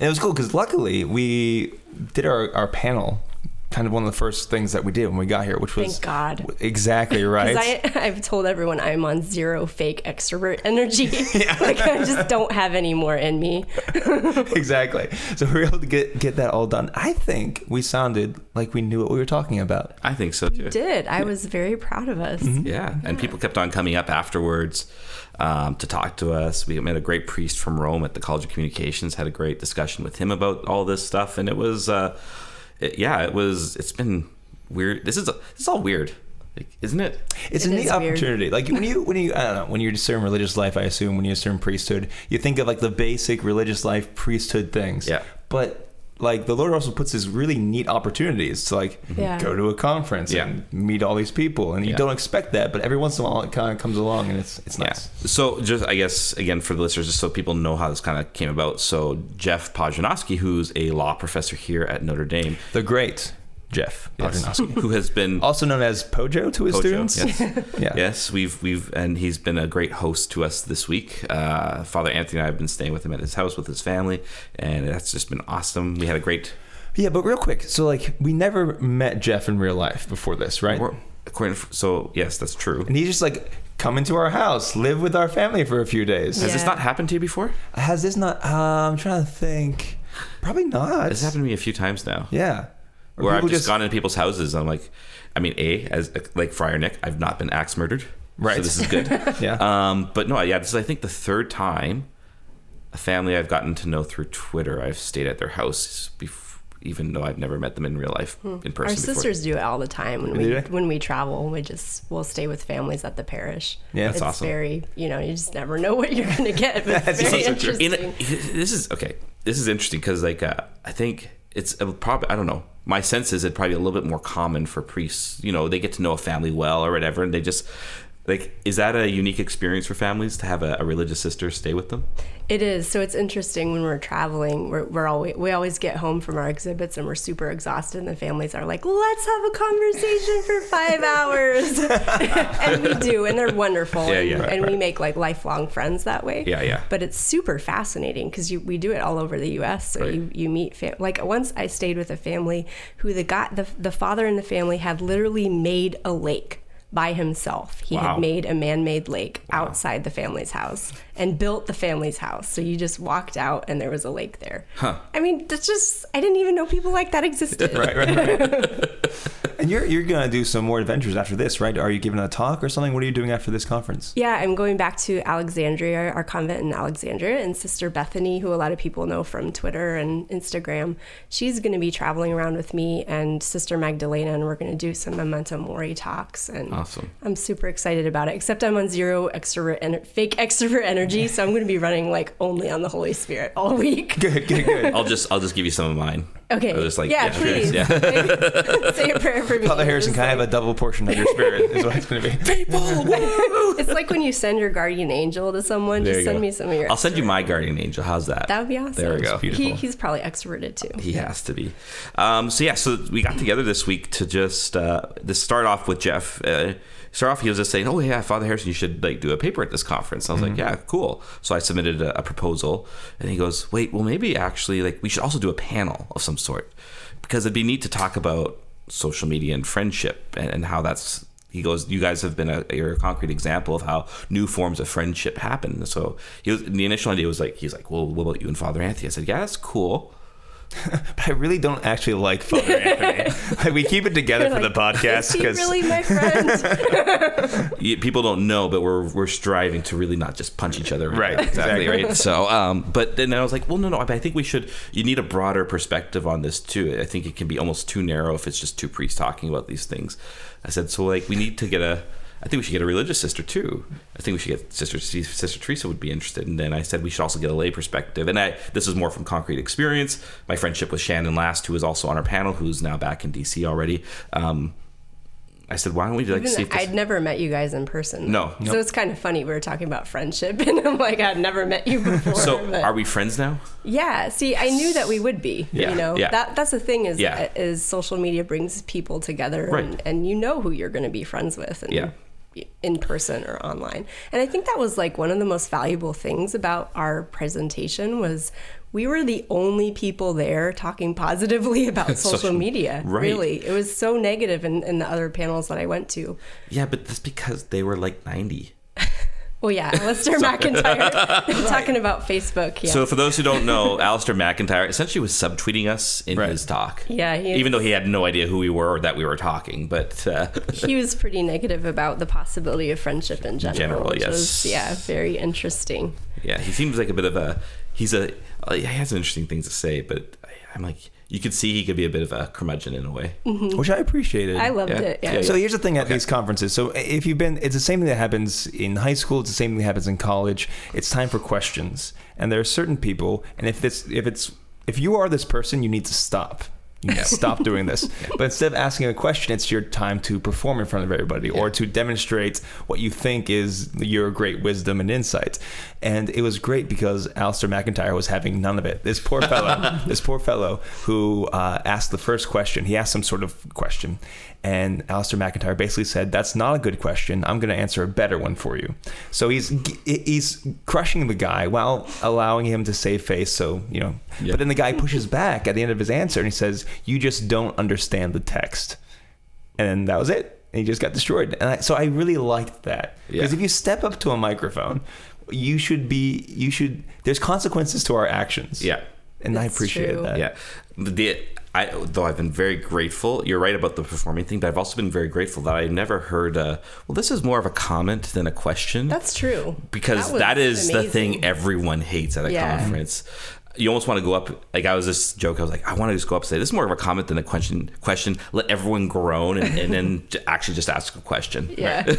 and it was cool because luckily we did our our panel. Kind of one of the first things that we did when we got here, which was Thank God. exactly [LAUGHS] right. Because I, I've told everyone I'm on zero fake extrovert [LAUGHS] energy. [LAUGHS] like I just don't have any more in me. exactly. So we were able to get get that all done. I think we sounded like we knew what we were talking about. I think so too. Did I was very proud of us. Yeah, and people kept on coming up afterwards um, to talk to us. We met a great priest from Rome at the College of Communications. Had a great discussion with him about all this stuff, and it was, uh, it- yeah, it was. It's been weird. This is this is all weird, like, isn't it? It's It a neat is weird. opportunity. Like when you when you I don't know when you discern religious life, I assume when you discern priesthood, you think of like the basic religious life priesthood things. Yeah. But like the Lord also puts these really neat opportunities to like mm-hmm. Yeah. go to a conference Yeah. and meet all these people, and you Yeah. don't expect that, but every once in a while it kind of comes along, and it's it's nice. Yeah. So just I guess again for the listeners, just so people know how this kind of came about. So Jeff Pojanowski, who's a law professor here at Notre Dame, The great Jeff yes, Pojanowski. [LAUGHS] who has been also known as Pojo to his Pojo, students. yes. [LAUGHS] Yeah. Yes, we've we've and he's been a great host to us this week. Uh, Father Anthony and I have been staying with him at his house with his family, and that's just been awesome. We had a great. Yeah, but real quick, so like we never met Jeff in real life before this, right? we're- According, so yes, that's true. And he just like come into our house, live with our family for a few days. Has this not happened to you before? Has this not? Uh, I'm trying to think. Probably not. It's happened to me a few times now. Yeah. Or Where I've people just, gone into people's houses. And I'm like, I mean, a as like Friar Nick, I've not been axe murdered, Right. So this is good. [LAUGHS] Yeah. Um, but no, yeah, this is I think the third time a family I've gotten to know through Twitter. I've stayed at their house, bef- even though I've never met them in real life in person. Hmm. Our before. sisters do it all the time when we when we travel. We just we'll stay with families at the parish. Yeah, that's it's awesome. Very, you know, you just never know what you're gonna get. But [LAUGHS] it's very so true. In interesting. a, this is okay. This is interesting because like uh, I think it's probably I don't know. My sense is it probably a little bit more common for priests. You know, they get to know a family well or whatever, and they just like is that a unique experience for families to have a, a religious sister stay with them? It is. So it's interesting when we're traveling. We're, we're always we always get home from our exhibits and we're super exhausted, and the families are like, "Let's have a conversation for five hours," [LAUGHS] and we do, and they're wonderful. Yeah, and, yeah. Right, and we make like lifelong friends that way. Yeah, yeah. But it's super fascinating because we do it all over the U.S. So Right. you you meet fam- like once I stayed with a family who the guy the the father in the family had literally made a lake by himself. He Wow. had made a man-made lake outside the family's house and built the family's house. So you just walked out and there was a lake there. Huh. I mean, that's just I didn't even know people like that existed. [LAUGHS] Right, right, right. [LAUGHS] And you're you're gonna do some more adventures after this, right? Are you giving a talk or something? What are you doing after this conference? Yeah, I'm going back to Alexandria, our convent in Alexandria, and Sister Bethany, who a lot of people know from Twitter and Instagram, she's going to be traveling around with me and Sister Magdalena, and we're going to do some memento mori talks. And Awesome. I'm super excited about it. Except I'm on zero extrovert, ener- fake [LAUGHS] extrovert energy, so I'm going to be running like only on the Holy Spirit all week. Good, good, good. [LAUGHS] I'll just I'll just give you some of mine. Okay. Or just like yeah, yesterdays, please. Yeah. [LAUGHS] Say [LAUGHS] a prayer for me. Father Harrison, Just can I have a double portion of your spirit? Is what it's gonna be. People, woo! It's like when you send your guardian angel to someone. There just send go. me some of your. I'll send you my guardian angel. How's that? That would be awesome. There we go. He, he's probably extroverted too. He has to be. Um, so yeah, so we got together this week to just uh, to start off with Jeff. Uh, start off, he was just saying, "Oh yeah, Father Harrison, you should like do a paper at this conference." I was like, mm-hmm. "Yeah, cool." So I submitted a, a proposal, and he goes, "Wait, well maybe actually like we should also do a panel of some sort because it'd be neat to talk about social media and friendship and, and how that's." He goes, "You guys have been a, you're a concrete example of how new forms of friendship happen." So he was, the initial idea was like, he's like, "Well, what about you and Father Anthony?" I said, "Yeah, that's cool." [LAUGHS] But I really don't actually like Father [LAUGHS] Anthony. like we keep it together You're for like, the podcast because really my friend? [LAUGHS] people don't know, but we're we're striving to really not just punch each other. Right, Exactly. exactly. Right. So, um, but then I was like, well, no, no. I think we should. You need a broader perspective on this too. I think it can be almost too narrow if it's just two priests talking about these things. I said, so like we need to get a. I think we should get a religious sister too. I think we should get sister Sister Theresa would be interested. And then I said we should also get a lay perspective. And I this is more from concrete experience. My friendship with Shannon Last, who is also on our panel, who's now back in DC already. Um, I said, why don't we like Even see if this, I'd never met you guys in person. No. So it's kind of funny. We were talking about friendship, [LAUGHS] and I'm like, I'd never met you [LAUGHS] before. So but- are we friends now? Yeah. See, I knew that we would be. Yeah, You know, yeah. that that's the thing is Yeah. is social media brings people together, Right. and, and you know who you're going to be friends with, and Yeah. In person or online. And I think that was like one of the most valuable things about our presentation was we were the only people there talking positively [LAUGHS] about social, media. right. Really, it was so negative in, in the other panels that I went to. Yeah, but that's because they were like 90. Well, yeah, Lester [LAUGHS] McIntyre [LAUGHS] talking about Facebook. Yeah. So for those who don't know, Alasdair MacIntyre essentially was subtweeting us in Right. his talk. Yeah, he- even though he had no idea who we were or that we were talking, but uh, [LAUGHS] he was pretty negative about the possibility of friendship in general, general, which yes. was yeah, very interesting. yeah, he seems like a bit of a he's a uh, he has some interesting things to say, but I- I'm like you could see he could be a bit of a curmudgeon in a way. Mm-hmm. which I appreciated. I loved Yeah. it. Yeah. Yeah, So here's the thing at these conferences. So if you've been, it's the same thing that happens in high school. It's the same thing that happens in college. It's time for questions, and there are certain people, and if this, if it's, if you are this person, you need to stop. You [LAUGHS] need stop doing this. But instead of asking a question, it's your time to perform in front of everybody or to demonstrate what you think is your great wisdom and insight. And it was great because Alasdair MacIntyre was having none of it. This poor fellow, [LAUGHS] this poor fellow who uh, asked the first question, he asked some sort of question. And Alasdair MacIntyre basically said, "That's not a good question. I'm going to answer a better one for you." So he's he's crushing the guy while allowing him to save face. So you know, Yeah. but then the guy pushes back at the end of his answer and he says, "You just don't understand the text," and that was it. And he just got destroyed. And I, so I really liked that because Yeah. if you step up to a microphone, you should be you should. There's consequences to our actions. Yeah. and I That's appreciate true. that. Yeah. The I though I've been very grateful. You're right about the performing thing, but I've also been very grateful that I've never heard. Uh, well, this is more of a comment than a question. That's true. because That was that is the thing everyone hates at a Yeah. conference. You almost want to go up. Like I was this joke. I was like, I want to just go up and say this is more of a comment than a question. Question. Let everyone groan and, and then [LAUGHS] actually just ask a question. Yeah. [LAUGHS]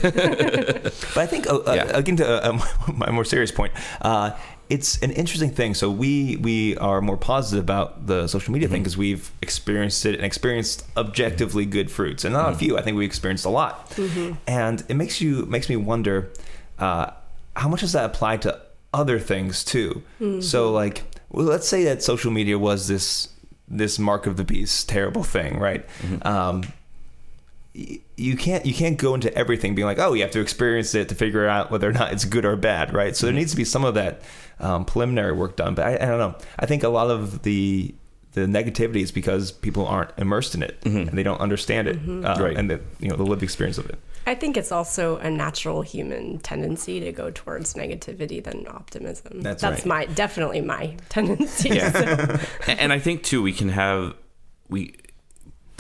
But I think uh, uh, Yeah. again to [LAUGHS] a, a more serious point, uh, it's an interesting thing. So we we are more positive about the social media Mm-hmm. thing because we've experienced it and experienced objectively good fruits, and not Mm-hmm. a few. I think we experienced a lot, and it makes you makes me wonder uh, how much does that apply to other things too. So like, well, let's say that social media was this this mark of the beast terrible thing, right? Um, y- you can't you can't go into everything being like oh you have to experience it to figure out whether or not it's good or bad right so there needs to be some of that um, preliminary work done but I, I don't know i think a lot of the the negativity is because people aren't immersed in it and they don't understand it uh, Right. and the you know the lived experience of it I think it's also a natural human tendency to go towards negativity than optimism. That's That's right. my definitely my [LAUGHS] tendency. Yeah. so- and and I think too we can have we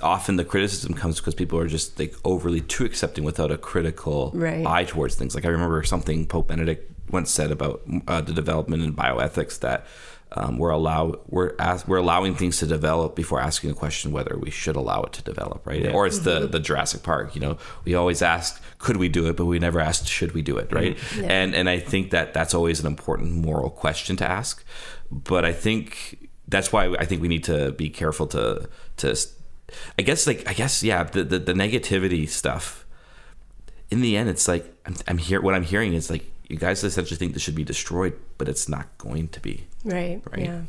often the criticism comes because people are just like overly too accepting without a critical Right. eye towards things. Like I remember something Pope Benedict once said about uh, the development in bioethics that um, we're allow we're as, we're allowing things to develop before asking a question whether we should allow it to develop, right? Or it's the the Jurassic Park. You know, we always ask could we do it, but we never asked should we do it, right? And and I think that that's always an important moral question to ask. But I think that's why I think we need to be careful to to I guess like I guess yeah the the, the negativity stuff. In the end, it's like I'm, I'm here. What I'm hearing is like you guys essentially think this should be destroyed, but it's not going to be. Right. Right. Yeah.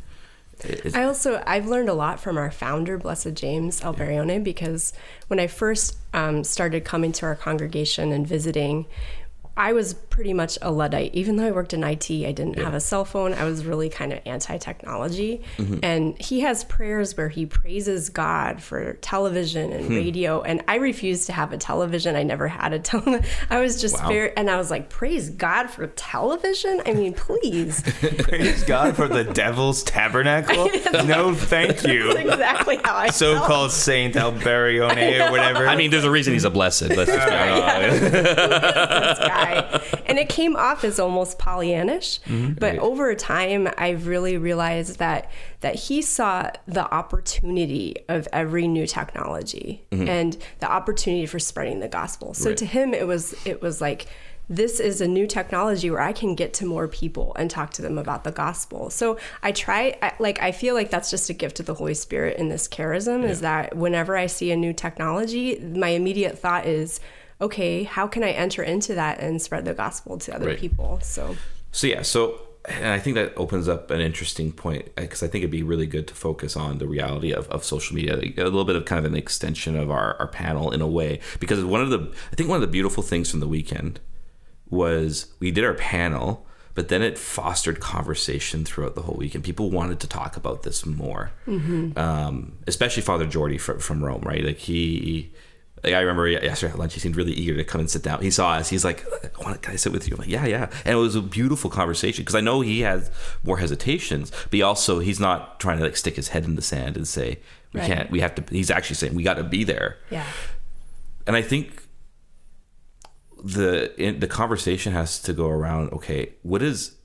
It's- I also I've learned a lot from our founder, Blessed James Alberione, because when I first um, started coming to our congregation and visiting, I was pretty much a luddite. Even though I worked in IT, I didn't have a cell phone. I was really kind of anti-technology. Mm-hmm. And he has prayers where he praises God for television and Hmm. radio. And I refused to have a television. I never had a television. [LAUGHS] I was just very, and I was like, praise God for television. I mean, please. [LAUGHS] Praise God for the devil's tabernacle. [LAUGHS] no, thank you. That's exactly how I felt. So-called Saint Alberione or whatever. I mean, there's a reason he's a blessed. Let's just be honest. Guy. And it came off as almost Pollyannish. Mm-hmm. But over time, I've really realized that that he saw the opportunity of every new technology Mm-hmm. and the opportunity for spreading the gospel. So to him, it was it was like this is a new technology where I can get to more people and talk to them about the gospel. So I try, I, like, I feel like that's just a gift of the Holy Spirit in this charism is that whenever I see a new technology, my immediate thought is, okay, how can I enter into that and spread the gospel to other Right. people? So, So yeah, so and I think that opens up an interesting point because I think it'd be really good to focus on the reality of, of social media, like, a little bit of kind of an extension of our, our panel in a way. Because one of the I think one of the beautiful things from the weekend was we did our panel, but then it fostered conversation throughout the whole weekend. People wanted to talk about this more, um, especially Father Jordy from, from Rome, right? Like he. Like I remember yesterday at lunch, he seemed really eager to come and sit down. He saw us. He's like, "I want to, can I sit with you?" I'm like, "Yeah, yeah." And it was a beautiful conversation because I know he has more hesitations, but he also he's not trying to like stick his head in the sand and say we Right. can't. We have to. He's actually saying we got to be there. yeah. And I think the in, the conversation has to go around. Okay, what is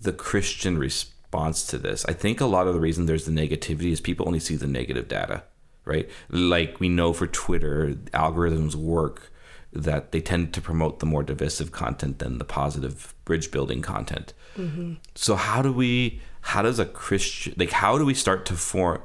the Christian response to this? I think a lot of the reason there's the negativity is people only see the negative data, right? Like we know for Twitter, algorithms work that they tend to promote the more divisive content than the positive bridge building content. Mm-hmm. So how do we? How does a Christian like? How do we start to form?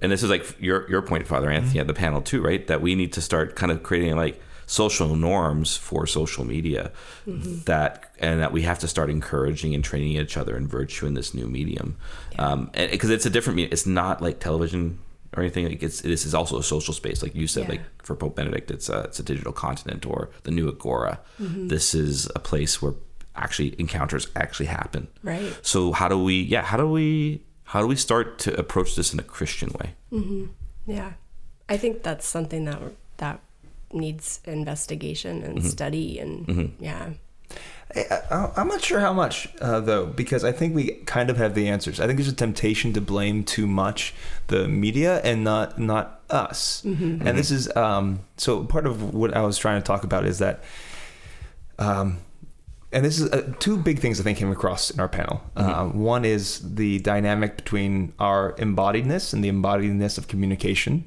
And this is like your your point, Father mm-hmm. Anthony, at the panel too, right? That we need to start kind of creating like social norms for social media mm-hmm. that and that we have to start encouraging and training each other in virtue in this new medium um and because it's a different medium it's not like television or anything like it's this is also a social space like you said Yeah. like for pope benedict it's a, it's a digital continent or the new agora mm-hmm. this is a place where actually encounters actually happen Right. so how do we yeah how do we how do we start to approach this in a christian way mm-hmm. Yeah. I think that's something that that needs investigation Mm-hmm. and study and mm-hmm. yeah. I'm not sure how much uh, though, because I think we kind of have the answers. I think there's a temptation to blame too much the media and not not us. And this is um, so part of what I was trying to talk about is that, um, and this is uh, two big things I think came across in our panel. Uh, one is the dynamic between our embodiedness and the embodiedness of communication.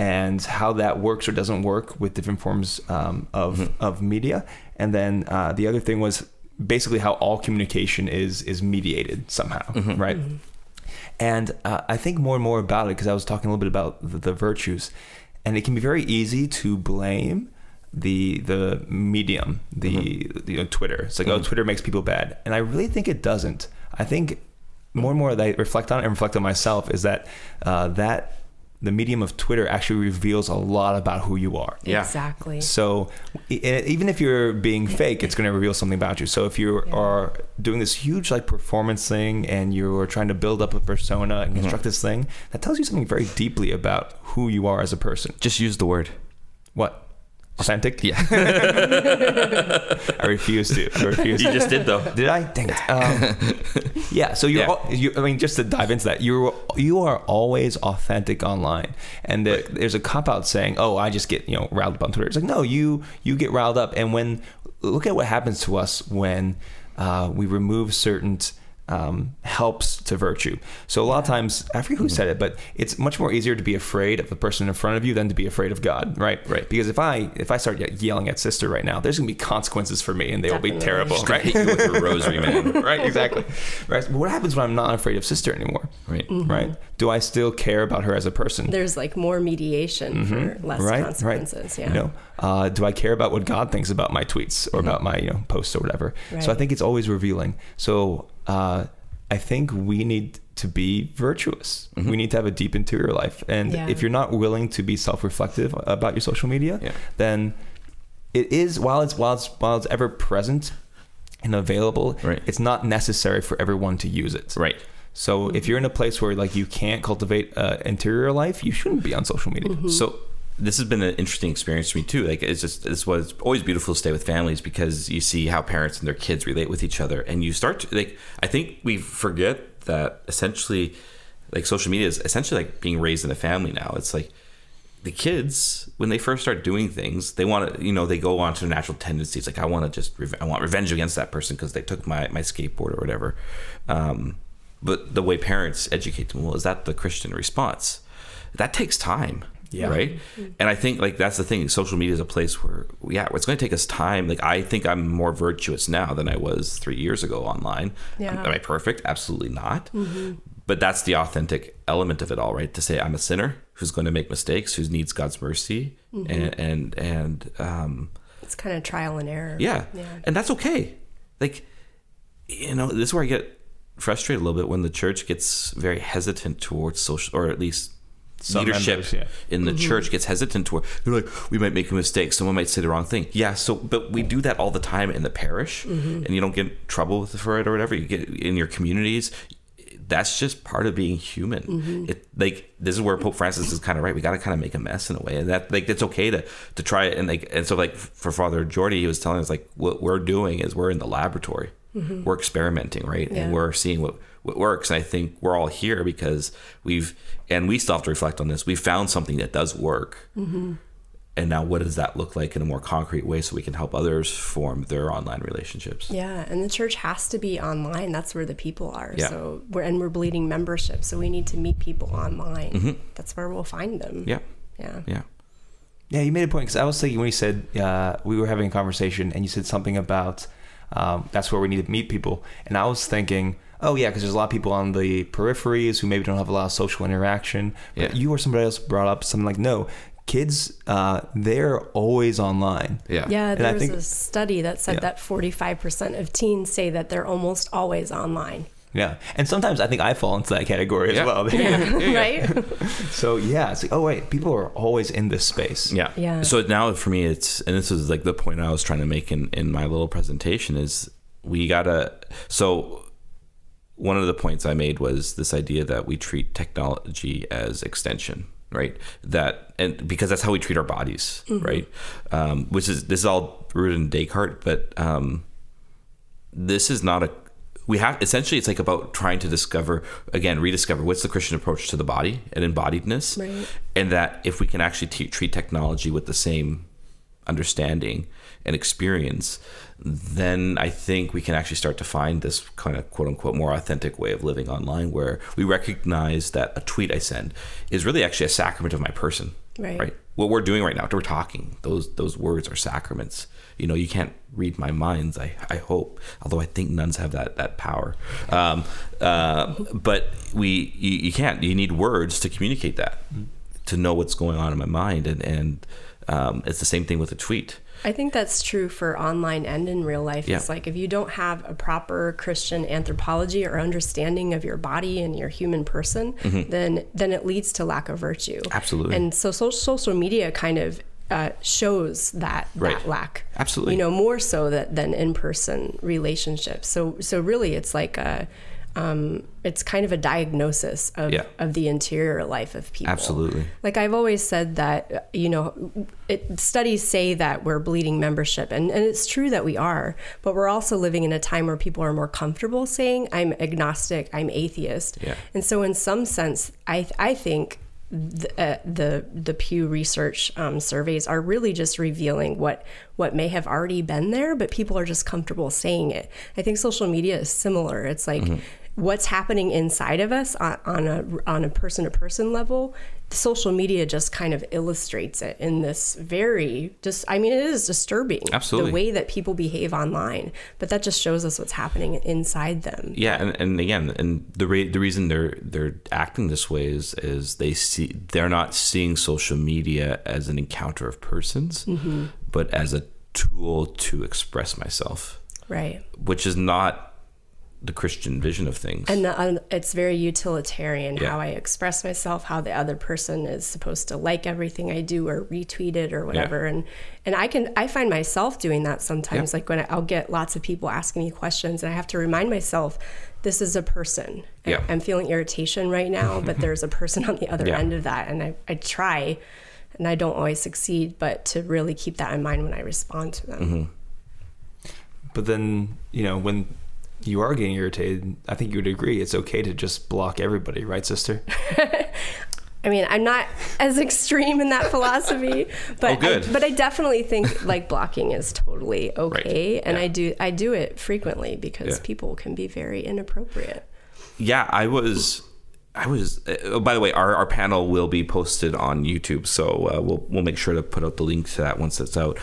And how that works or doesn't work with different forms um, of, of media, and then uh, the other thing was basically how all communication is is mediated somehow, right? And uh, I think more and more about it because I was talking a little bit about the, the virtues, and it can be very easy to blame the the medium, the you know Twitter. It's like oh Twitter makes people bad, and I really think it doesn't. I think more and more that I reflect on it and reflect on myself is that uh, that the medium of Twitter actually reveals a lot about who you are. Yeah. Exactly. So even if you're being fake, it's going to reveal something about you. So if you are doing this huge like performance thing and you're trying to build up a persona and mm-hmm. construct this thing, that tells you something very deeply about who you are as a person. just use the word What? Authentic. Yeah, [LAUGHS] I refuse to. I refuse. you to. just did though. Did I? Dang it. Um, [LAUGHS] yeah. So you're. Yeah. al- You, I mean, just to dive into that, you you are always authentic online, and the, there's a cop out saying, "Oh, I just get you know riled up on Twitter." It's like, no, you you get riled up, and when look at what happens to us when uh, we remove certain. Um, helps to virtue. So a lot of times, I forget who said it, but it's much more easier to be afraid of the person in front of you than to be afraid of God, right? Right. Because if I if I start yelling at sister right now, there's gonna be consequences for me, and they will be terrible, Just right? hit [LAUGHS] you with your rosary, man. [LAUGHS] right, exactly. Right. But what happens when I'm not afraid of sister anymore? Right. Right. Do I still care about her as a person? There's like more mediation for less Mm-hmm. right. consequences. Right. Yeah. You know, uh, do I care about what God thinks about my tweets or about my you know posts or whatever? Right. So I think it's always revealing. So uh, I think we need to be virtuous. We need to have a deep interior life, and Yeah. if you're not willing to be self-reflective about your social media, Yeah. then it is while it's while it's while it's ever present and available, Right. it's not necessary for everyone to use it. Right. So if you're in a place where like you can't cultivate uh, interior life, you shouldn't be on social media. So this has been an interesting experience for me too. Like it's just it's was always beautiful to stay with families because you see how parents and their kids relate with each other, and you start to like. I think we forget that essentially, like social media is essentially like being raised in a family now. It's like the kids when they first start doing things, they want to you know they go on to their natural tendencies. Like I want to just I want revenge against that person because they took my my skateboard or whatever. Um, but the way parents educate them, well, is that the Christian response? That takes time. Yeah. Right. Mm-hmm. And I think like that's the thing. Social media is a place where yeah, it's going to take us time. Like I think I'm more virtuous now than I was three years ago online. Yeah. Am I perfect? Absolutely not. Mm-hmm. But that's the authentic element of it all, right? To say I'm a sinner who's going to make mistakes, who needs God's mercy, mm-hmm. and and and um, It's kind of trial and error. yeah. Yeah. And that's okay. Like, you know, this is where I get frustrated a little bit when the church gets very hesitant towards social, or at least Some leadership members, yeah. in the mm-hmm. church gets hesitant toward, they're like, we might make a mistake. Someone might say the wrong thing. Yeah. So, but we do that all the time in the parish mm-hmm. and you don't get in trouble with for it or whatever. You get in your communities. That's just part of being human. Mm-hmm. It like this is where Pope Francis is kind of right. We got to kind of make a mess in a way, and that like it's okay to to try it. And like and so like for Father Jordy, he was telling us like what we're doing is we're in the laboratory, we're experimenting, right, Yeah. and we're seeing what what works. And I think we're all here because we've and we still have to reflect on this. We found something that does work, and now what does that look like in a more concrete way so we can help others form their online relationships? Yeah, and the church has to be online. That's where the people are. Yeah. So we're and we're bleeding membership. So we need to meet people online. That's where we'll find them. Mm-hmm. Yeah, Yeah. yeah. Yeah, you made a point because I was thinking when you said uh, we were having a conversation and you said something about um, that's where we need to meet people, and I was thinking, oh yeah, because there's a lot of people on the peripheries who maybe don't have a lot of social interaction. But Yeah. you or somebody else brought up something like, no, kids, uh, they're always online. Yeah. Yeah, And I there was think- a study that said Yeah. that 45% of teens say that they're almost always online. Yeah, and sometimes I think I fall into that category as Yeah. well. right? [LAUGHS] so yeah, it's like, oh wait, people are always in this space. Yeah. Yeah. So now for me, it's, and this is like the point I was trying to make in, in my little presentation is we gotta, so one of the points I made was this idea that we treat technology as extension, right? That, and because that's how we treat our bodies, right? Um, which is, this is all rooted in Descartes, but, um, this is not a we have essentially it's like about trying to discover again rediscover what's the christian approach to the body and embodiedness Right. and that if we can actually t- treat technology with the same understanding and experience then i think we can actually start to find this kind of quote unquote more authentic way of living online where we recognize that a tweet i send is really actually a sacrament of my person Right. right? What we're doing right now we're talking. Those those words are sacraments. You know you can't read my minds i i hope although i think nuns have that that power. Um uh but we you, you can't you need words to communicate that to know what's going on in my mind and and um it's the same thing with a tweet I think that's true for online and in real life. Yeah. It's like if you don't have a proper Christian anthropology or understanding of your body and your human person, then then it leads to lack of virtue. Mm-hmm. Absolutely. And so, so social media kind of uh, shows that Right. that lack. Absolutely. You know, more so that than in person relationships. So so really, it's like a um, it's kind of a diagnosis of, Yeah. of the interior life of people. Absolutely. Like I've always said that, you know, it, studies say that we're bleeding membership, and, and it's true that we are, but we're also living in a time where people are more comfortable saying, I'm agnostic, I'm atheist. Yeah. And so, in some sense, I, I think the, uh, the the Pew Research um, surveys are really just revealing what what may have already been there, but people are just comfortable saying it. I think social media is similar. It's like what's happening inside of us on, on a on a person to person level. Social media just kind of illustrates it in this very just. I mean, it is disturbing Absolutely. the way that people behave online, but that just shows us what's happening inside them. Yeah, and, and again, and the re- the reason they're they're acting this way is is they see they're not seeing social media as an encounter of persons, mm-hmm. but as a tool to express myself, Right. which is not the Christian vision of things. and the, um, it's very utilitarian Yeah. how I express myself, how the other person is supposed to like everything I do or retweet it or whatever. And and I can I find myself doing that sometimes. Like when I, I'll get lots of people asking me questions, and I have to remind myself, this is a person. I- Yeah. I'm feeling irritation right now, but [LAUGHS] there's a person on the other Yeah. end of that, and I, I try. And I don't always succeed, but to really keep that in mind when I respond to them. Mm-hmm. But then, you know, when you are getting irritated, I think you would agree it's okay to just block everybody, right, sister? [LAUGHS] I mean, I'm not as extreme in that [LAUGHS] philosophy, but Oh, good. I, but I definitely think like blocking is totally okay, and yeah. I do I do it frequently because Yeah. people can be very inappropriate. yeah, I was. I was. Uh, oh, by the way, our, our panel will be posted on YouTube, so uh, we'll we'll make sure to put out the link to that once it's out.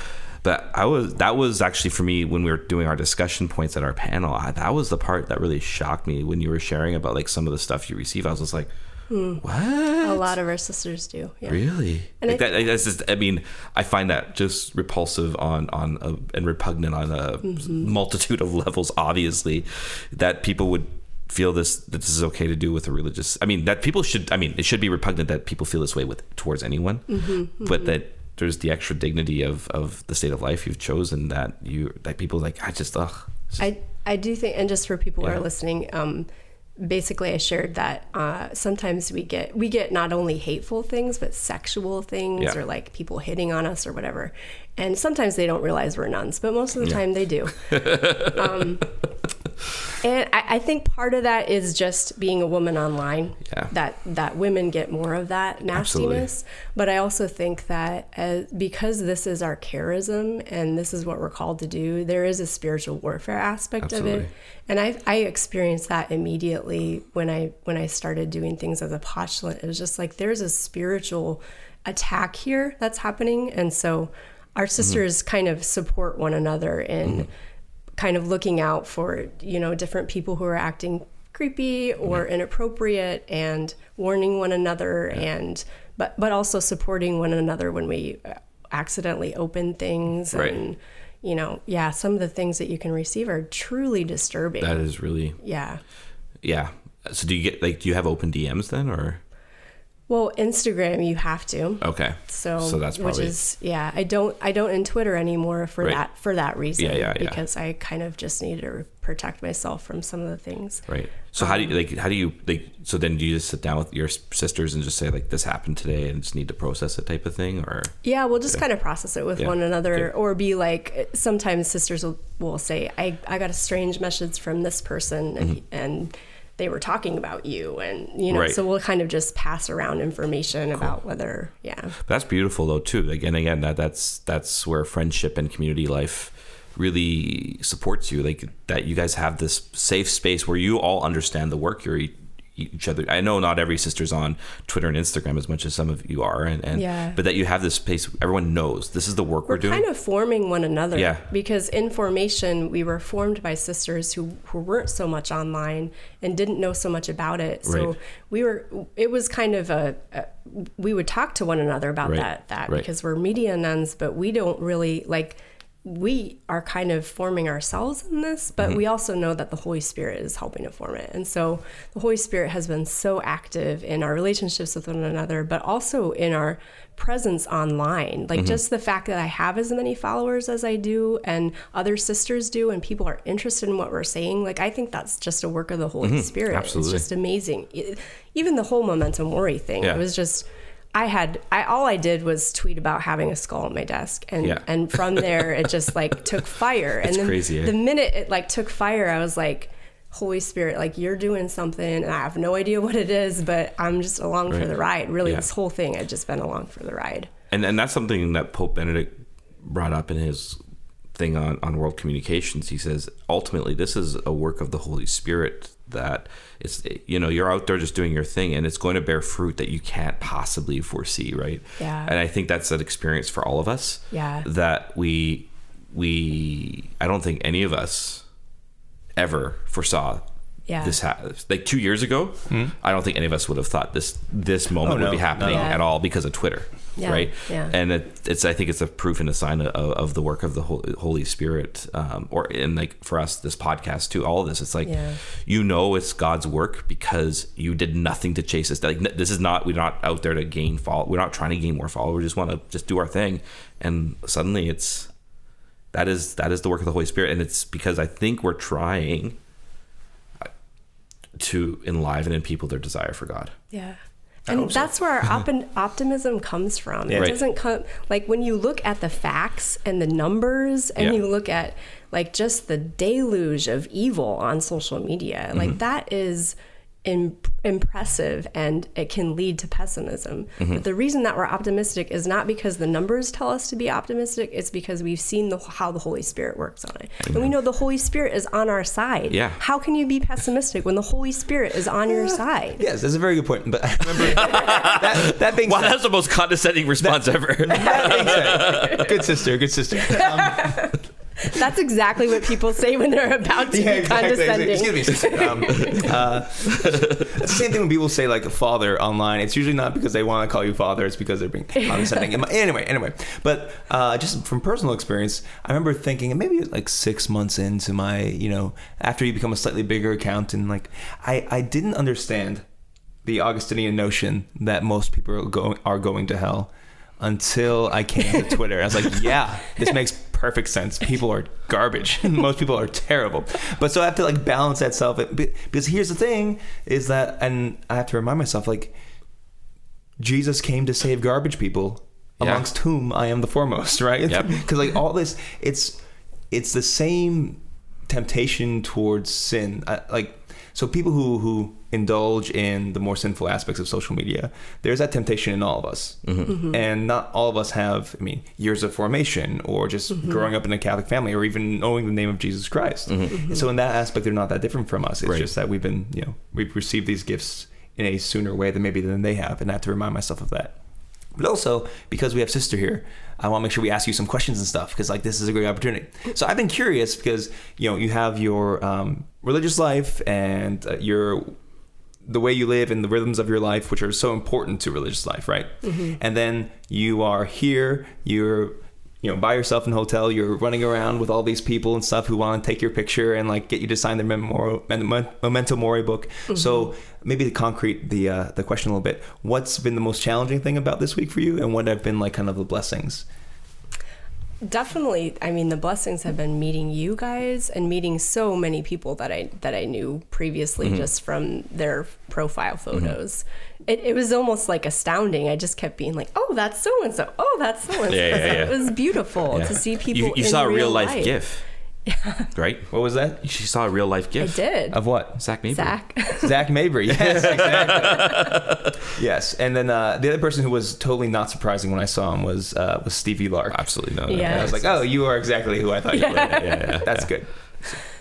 But I was that was actually for me when we were doing our discussion points at our panel. I, that was the part that really shocked me when you were sharing about like some of the stuff you receive. I was just like, what? A lot of our sisters do. Yeah. Really? And Like I- that, that's just, I mean, I find that just repulsive on on a, and repugnant on a Mm-hmm. multitude of levels. Obviously, that people would feel this that this is okay to do with a religious. I mean, that people should. I mean, it should be repugnant that people feel this way with towards anyone, Mm-hmm, but that there's the extra dignity of of the state of life you've chosen that you that people like. I just ugh. I I do think, and just for people who are listening, um, basically I shared that uh, sometimes we get we get not only hateful things but sexual things Yeah. or like people hitting on us or whatever, and sometimes they don't realize we're nuns, but most of the time they do. [LAUGHS] um, and I, I think part of that is just being a woman online. Yeah. That that women get more of that nastiness. Absolutely. But I also think that uh, because this is our charism and this is what we're called to do, there is a spiritual warfare aspect of Absolutely. it. And I I experienced that immediately when I when I started doing things as a postulant. It was just like there's a spiritual attack here that's happening, and so our sisters kind of support one another in kind of looking out for you know different people who are acting creepy or inappropriate and warning one another and but but also supporting one another when we uh, accidentally open things Right. and you know yeah some of the things that you can receive are truly disturbing. That is really yeah. Yeah. So do you get like do you have open DMs then or well instagram you have to okay? so, so that's probably which is yeah i don't i don't in twitter anymore for Right. that for that reason Yeah, yeah, yeah. because i kind of just need to protect myself from some of the things Right. So how do you Um, like? How do you like? So then, do you just sit down with your sisters and just say like, "This happened today," and just need to process it, type of thing, or Yeah, we'll just kind of process it with Yeah. one another, Yeah. or be like, sometimes sisters will, will say, I, I got a strange message from this person, and, and they were talking about you, and you know. Right. so we'll kind of just pass around information about whether, yeah, that's beautiful though too. Like, and again, that that's that's where friendship and community life really supports you. Like that, you guys have this safe space where you all understand the work you're. Each other i know not every sister's on twitter and instagram as much as some of you are and, and Yeah. but that you have this space everyone knows this is the work we're, doing. we're doing kind of forming one another. Yeah. Because in formation, we were formed by sisters who, who weren't so much online and didn't know so much about it. So Right. we were, it was kind of a, a we would talk to one another about Right. that, that Right. because we're media nuns, but we don't really like, we are kind of forming ourselves in this, but Mm-hmm. we also know that the Holy Spirit is helping to form it. And so the Holy Spirit has been so active in our relationships with one another, but also in our presence online. Like Mm-hmm. just the fact that I have as many followers as I do and other sisters do, and people are interested in what we're saying. Like I think that's just a work of the Holy Spirit. Mm-hmm. absolutely. It's just amazing. It- even the whole memento mori thing, Yeah. it was just. I had I all I did was tweet about having a skull on my desk and Yeah. and from [LAUGHS] there it just like took fire and It's then crazy, eh? the minute it like took fire I was like Holy Spirit like you're doing something and I have no idea what it is but I'm just along for the ride really Yeah. this whole thing I've just been along for the ride and and that's something that Pope Benedict brought up in his thing on on world communications. He says ultimately this is a work of the Holy Spirit that it's you know you're out there just doing your thing and it's going to bear fruit that you can't possibly foresee, right? Yeah. And I think that's an experience for all of us. Yeah. That we we I don't think any of us ever foresaw Yeah. this ha- like two years ago. I don't think any of us would have thought this this moment Oh, no, would be happening not at all. because of Twitter, Yeah, right? yeah. And it, it's I think it's a proof and a sign of, of the work of the Holy Spirit, um, or and like for us this podcast too. All of this, it's like Yeah. you know it's God's work because you did nothing to chase this. Like this is not we're not out there to gain follow. We're not trying to gain more followers. We just want to just do our thing, and suddenly it's that is that is the work of the Holy Spirit, and it's because I think we're trying to enliven in people their desire for God. Yeah. And that's where our op- [LAUGHS] optimism comes from. It Right. doesn't come like when you look at the facts and the numbers and Yeah. you look at like just the deluge of evil on social media. Mm-hmm. Like that is Im- impressive and it can lead to pessimism. Mm-hmm. But the reason that we're optimistic is not because the numbers tell us to be optimistic, it's because we've seen the, how the Holy Spirit works on it. And we know the Holy Spirit is on our side. Yeah. How can you be pessimistic when the Holy Spirit is on your side? Yes, that's a very good point. But remember [LAUGHS] that, that being Wow, said, that's the most condescending response ever. that being said, good sister, good sister. [LAUGHS] Um, That's exactly what people say when they're about to be condescending. Excuse me. Um, uh, it's the same thing when people say like father online. It's usually not because they want to call you father. It's because they're being condescending. anyway, anyway. But uh, just from personal experience, I remember thinking, maybe like six months into my, you know, after you become a slightly bigger account, and like I, I didn't understand the Augustinian notion that most people are going are going to hell until I came to Twitter. I was like, yeah, this makes perfect sense. People are garbage. [LAUGHS] Most people are terrible. But so I have to like balance that self because here's the thing is that and I have to remind myself like Jesus came to save garbage people Yeah. amongst whom I am the foremost, right? Yep. [LAUGHS] Cuz like all this it's it's the same temptation towards sin. I, like so people who who indulge in the more sinful aspects of social media, there's that temptation in all of us. Mm-hmm. Mm-hmm. Mm-hmm. And not all of us have, I mean, years of formation or just growing up in a Catholic family or even knowing the name of Jesus Christ. And so in that aspect, they're not that different from us. It's Right. just that we've been, you know, we've received these gifts in a sooner way than maybe than they have. And I have to remind myself of that. But also because we have sister here, I want to make sure we ask you some questions and stuff because like this is a great opportunity. So I've been curious because you know you have your um, religious life and uh, your the way you live and the rhythms of your life, which are so important to religious life, right? And then you are here, you're you know by yourself in a hotel, you're running around with all these people and stuff who want to take your picture and like get you to sign their memorial, memento mori book. So maybe the concrete the uh, the question a little bit. What's been the most challenging thing about this week for you, and what have been like kind of the blessings? Definitely, I mean, the blessings have been meeting you guys and meeting so many people that I that I knew previously Mm-hmm. just from their profile photos. It, it was almost like astounding. I just kept being like, "Oh, that's so and so. Oh, that's so and so." Yeah, yeah, yeah. It was beautiful to see people. you, you saw a real real life, GIF, [LAUGHS] right? What was that? She saw a real life gift. I did. Of what? Zach Mabry. Zach. [LAUGHS] Zach Mabry. Yes, [LAUGHS] exactly. yes, and then uh, the other person who was totally not surprising when I saw him was uh, was Stevie Lark. Absolutely no. no. Yeah. And I was like, oh, you are exactly who I thought you were. Yeah, yeah, That's yeah. good.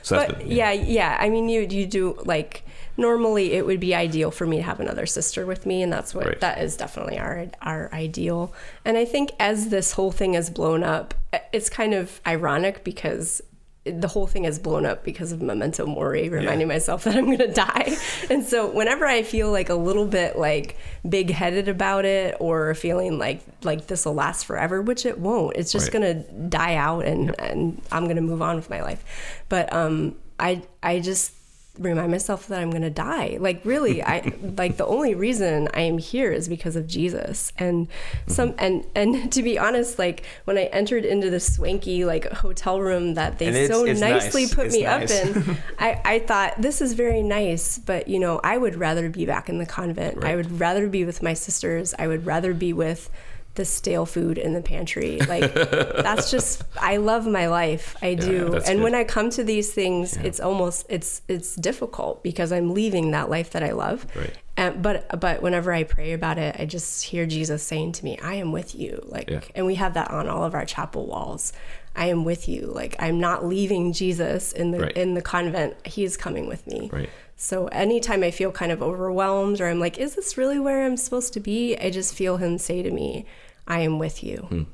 So that's but been- yeah, yeah. I mean, you you do like normally it would be ideal for me to have another sister with me, and that's what Right. that is definitely our our ideal. And I think as this whole thing has blown up, it's kind of ironic because the whole thing is blown up because of memento mori reminding myself that i'm going to die. [LAUGHS] And so whenever i feel like a little bit like big-headed about it or feeling like like this will last forever which it won't it's just Right. going to die out and and i'm going to move on with my life. But um i i just remind myself that I'm going to die. Like really, I [LAUGHS] like the only reason I am here is because of Jesus. And some mm-hmm. and and [LAUGHS] to be honest, like when I entered into the swanky like hotel room that they it's- so it's nicely nice. put It's me nice. up in, [LAUGHS] I I thought this is very nice, but you know, I would rather be back in the convent. I would rather be with my sisters. I would rather be with the stale food in the pantry. Like that's just I love my life. I do. that's and good. when I come to these things, it's almost it's it's difficult because I'm leaving that life that I love. Right. And, but but whenever I pray about it, I just hear Jesus saying to me, "I am with you." Like, Yeah. and we have that on all of our chapel walls. I am with you. Like, I'm not leaving Jesus in the Right. in the convent. He is coming with me. Right. So anytime I feel kind of overwhelmed or I'm like, is this really where I'm supposed to be? I just feel him say to me, I am with you.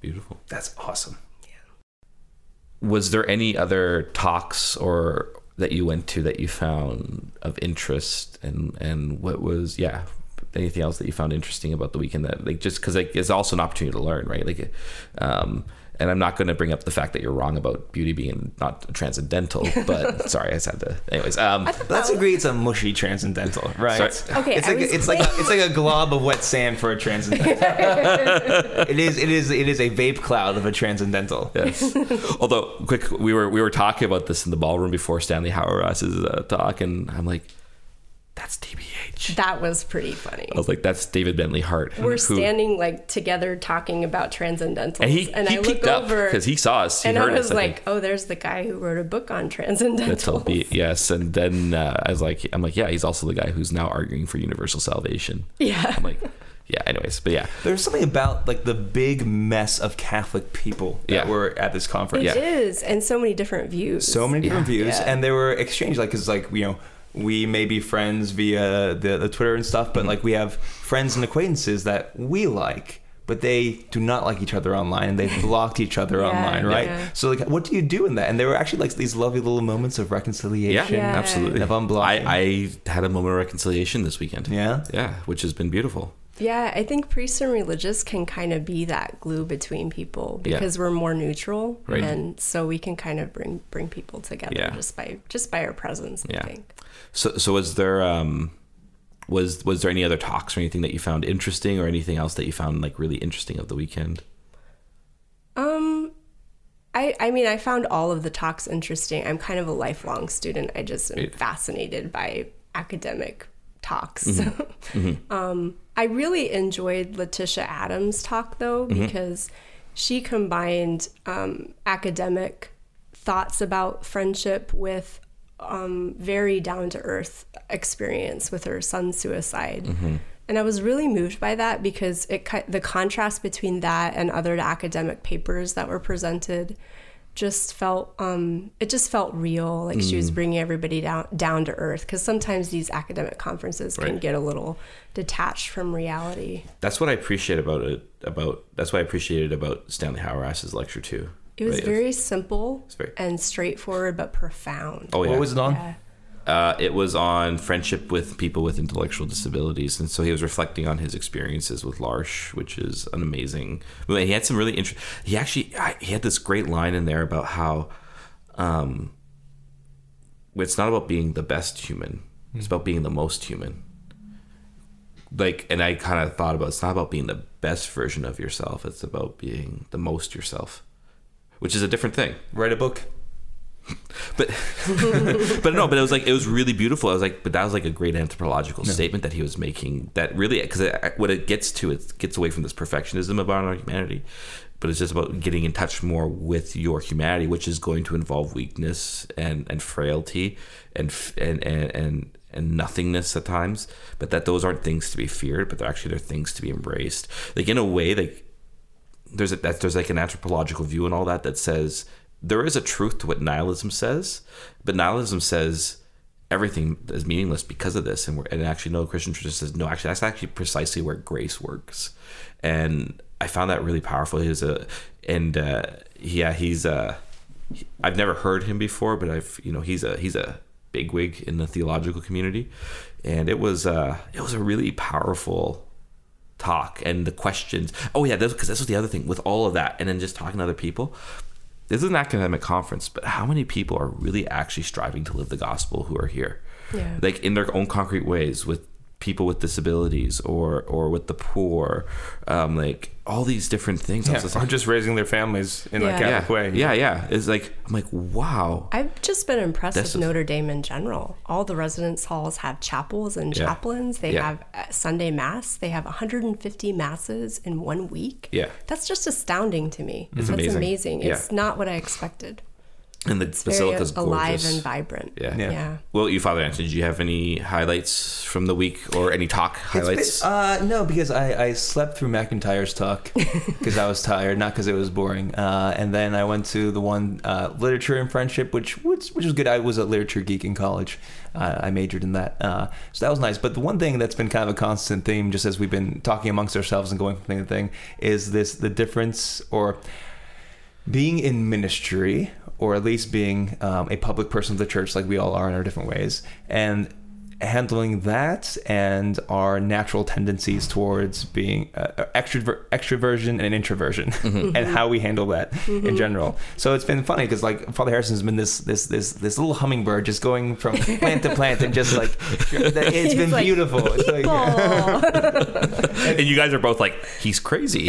Beautiful. That's awesome. Yeah. Was there any other talks or that you went to that you found of interest and and what was yeah anything else that you found interesting about the weekend that like just because like it's also an opportunity to learn right like um and I'm not going to bring up the fact that you're wrong about beauty being not transcendental, [LAUGHS] but sorry, I just had to. Anyways, um, Let's agree it's a mushy transcendental, right? Sorry. Okay, It's I like was it's like it's like a glob of wet sand for a transcendental. [LAUGHS] it is it is it is a vape cloud of a transcendental. Yes. [LAUGHS] Although, quick, we were we were talking about this in the ballroom before Stanley Hauerwas's uh, talk, and I'm like, that's DBH. That was pretty funny. I was like, that's David Bentley Hart. We're who- standing like together talking about transcendentals, and he, and he I peeked look up over because he saw us. He and I was us. Like, think. "Oh, there's the guy who wrote a book on That's transcendental." LB, yes, and then uh, I was like, I'm like, yeah, he's also the guy who's now arguing for universal salvation. Yeah. I'm like, yeah. Anyways, but yeah, There's something about like the big mess of Catholic people that Yeah. were at this conference. It is, and so many different views. so many different views, Yeah. and they were exchanged. Like, cause like you know, we may be friends via the, the Twitter and stuff, but Mm-hmm. like we have friends and acquaintances that we like, but they do not like each other online, and they've [LAUGHS] blocked each other Yeah, online, right? yeah. So like, what do you do in that? And there were actually like these lovely little moments of yeah, reconciliation. Yeah. absolutely. Of unblocking. I, I had a moment of reconciliation this weekend. Yeah. yeah, which has been beautiful. Yeah, I think priests and religious can kind of be that glue between people Yeah. because we're more neutral, Right. and so we can kind of bring bring people together Yeah. just by just by our presence. Yeah. I think. So, so was there um, was was there any other talks or anything that you found interesting, or anything else that you found like really interesting of the weekend? Um, I I mean, I found all of the talks interesting. I'm kind of a lifelong student. I just am fascinated by academic talks. Mm-hmm. um, I really enjoyed Leticia Adams' talk though Mm-hmm. because she combined um, academic thoughts about friendship with um, very down to earth experience with her son's suicide. And I was really moved by that because it the contrast between that and other academic papers that were presented just felt um, it just felt real like she was bringing everybody down down to earth because sometimes these academic conferences can Right. get a little detached from reality That's what I appreciate about it. About that's what I appreciated about Stanley Hauerwas's lecture too. it was Right, very simple very- and straightforward but profound Oh yeah. What was it on? yeah. Uh, it was on friendship with people with intellectual disabilities, and so he was reflecting on his experiences with L'Arche, which is an amazing. He had some really interesting. He actually he had this great line in there about how, um, it's not about being the best human; it's about being the most human. Like, and I kind of thought about it's not about being the best version of yourself; it's about being the most yourself, which is a different thing Write a book. [LAUGHS] but [LAUGHS] but no but it was like it was really beautiful. I was like but that was like a great anthropological statement that he was making that really because what it gets to it gets away from this perfectionism about our humanity but it's just about getting in touch more with your humanity which is going to involve weakness and and frailty and and and, and and nothingness at times but that those aren't things to be feared but they're actually they're things to be embraced. Like in a way like there's a, that there's like an anthropological view and all that that says there is a truth to what nihilism says, but nihilism says everything is meaningless because of this, and we're, and actually no Christian tradition says no. Actually, that's actually precisely where grace works, and I found that really powerful. He's a and uh, yeah, he's uh, I've never heard him before, but I've you know he's a he's a bigwig in the theological community, and it was uh it was a really powerful talk and the questions. Oh yeah, because this was the other thing with all of that, and then just talking to other people. This is an academic conference, but how many people are really actually striving to live the gospel who are here? Yeah. Like in their own concrete ways with people with disabilities or or with the poor, um, like all these different things. I Yeah, was just or just raising their families in a Yeah. Catholic yeah, way. yeah, yeah. It's like I'm like, wow. I've just been impressed This with is- Notre Dame in general. All the residence halls have chapels and Yeah. chaplains. They Yeah. have uh, Sunday Mass. They have 150 masses in one week. Yeah. That's just astounding to me. It's That's amazing. amazing. Yeah. It's not what I expected. And the It's very basilica's alive gorgeous. and vibrant. Yeah. Yeah. Yeah. Well, you, Father Anthony, do you have any highlights from the week or any talk highlights? Uh, no, because I, I slept through MacIntyre's talk [LAUGHS] because I was tired, not because it was boring. Uh, and then I went to the one uh, literature and friendship, which which which was good. I was a literature geek in college. Uh, I majored in that, uh, so that was nice. But the one thing that's been kind of a constant theme, just as we've been talking amongst ourselves and going from thing to thing, is this the difference or being in ministry or at least being um, a public person of the church like we all are in our different ways. And handling that and our natural tendencies towards being uh, extrovert, extroversion and introversion [LAUGHS] and how we handle that in general. So it's been funny because like father harrison's been this this this this little hummingbird just going from plant to plant and just like [LAUGHS] it's been like, beautiful. It's like, and you guys are both like, he's crazy.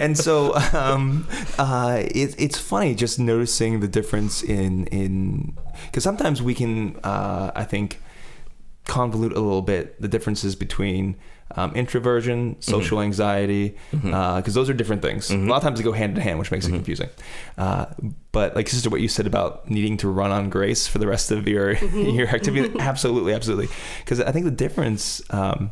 and so um, uh, it, it's funny just noticing the difference in in because sometimes we can uh, I think convolute a little bit the differences between um, introversion, social anxiety, because those are different things. A lot of times they go hand in hand, which makes it confusing. Uh, but like sister, what you said about needing to run on grace for the rest of your [LAUGHS] your activity, absolutely, absolutely. Because I think the difference. Um,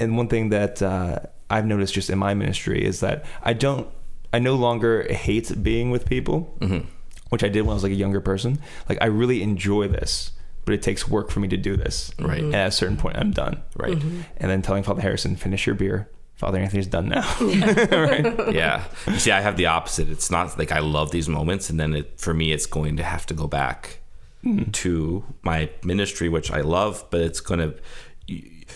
and one thing that uh, I've noticed just in my ministry is that I don't, I no longer hate being with people, which I did when I was like a younger person. Like I really enjoy this, but it takes work for me to do this. Right. And at a certain point, I'm done. Right. Mm-hmm. And then telling Father Harrison, finish your beer. Father Anthony's done now. [LAUGHS] [LAUGHS] yeah. You see, I have the opposite. It's not like I love these moments, and then it, for me, it's going to have to go back hmm. to my ministry, which I love, but it's going to.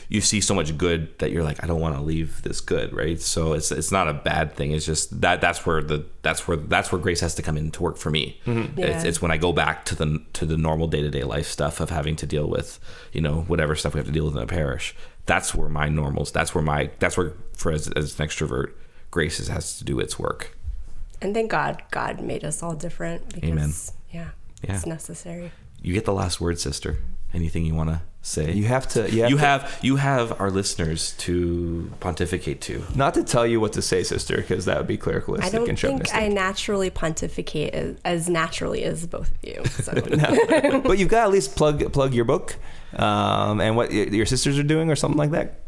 You, see so much good that you're like, I don't want to leave this good, right? So it's it's not a bad thing. It's just that that's where the that's where that's where grace has to come in to work for me. Mm-hmm. It's, Yeah. it's when I go back to the to the normal day to day life stuff of having to deal with, you know, whatever stuff we have to deal with in a parish. That's where my normals. That's where my that's where for as, as an extrovert, grace is- has to do its work. And thank God, God made us all different because, Amen. yeah, Yeah. it's necessary. You get the last word, sister. Anything you want to say? you have to. You have, you to- have you have our listeners to pontificate to. not to tell you what to say, sister, because that would be clericalistic I don't and think. I naturally pontificate as, as naturally as both of you. So. [LAUGHS] but you've got to at least plug plug your book um, and what your sisters are doing or something like that.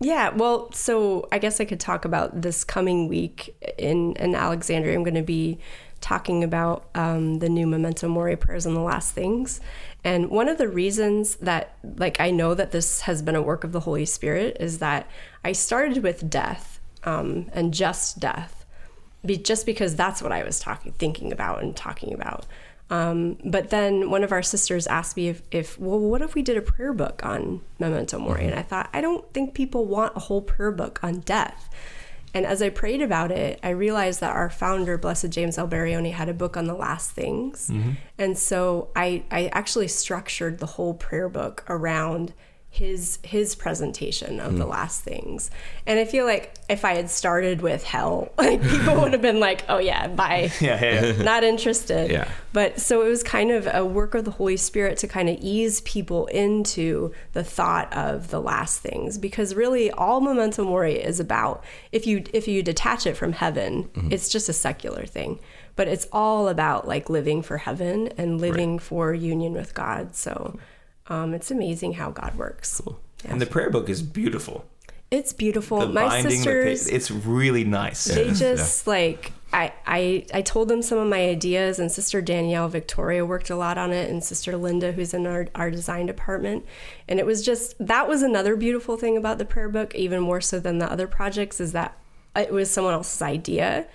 Yeah, well, so I guess I could talk about this coming week in, in Alexandria. I'm going to be talking about um, the new Memento Mori prayers and the last things. And one of the reasons that, like, I know that this has been a work of the Holy Spirit is that I started with death um, and just death, be, just because that's what I was talking, thinking about and talking about. Um, but then one of our sisters asked me if, if, well, what if we did a prayer book on Memento Mori? And I thought, I don't think people want a whole prayer book on death. And as I prayed about it, I realized that our founder, Blessed James Alberione, had a book on the last things. Mm-hmm. And so I, I actually structured the whole prayer book around his his presentation of the hmm. last things. And I feel like if I had started with hell, [LAUGHS] like people would have been like, "Oh yeah, bye." [LAUGHS] Yeah, yeah, yeah. [LAUGHS] not interested. Yeah. But so it was kind of a work of the Holy Spirit to kind of ease people into the thought of the last things because really all memento mori is about if you if you detach it from heaven, mm-hmm. it's just a secular thing. But it's all about like living for heaven and living for union with God. So um, it's amazing how God works. Yeah. And the prayer book is beautiful. It's beautiful. The My binding, the sisters it's really nice. they just like I, I I told them some of my ideas and sister Danielle Victoria worked a lot on it and sister Linda who's in our, our design department and it was just that was another beautiful thing about the prayer book even more so than the other projects is that it was someone else's idea.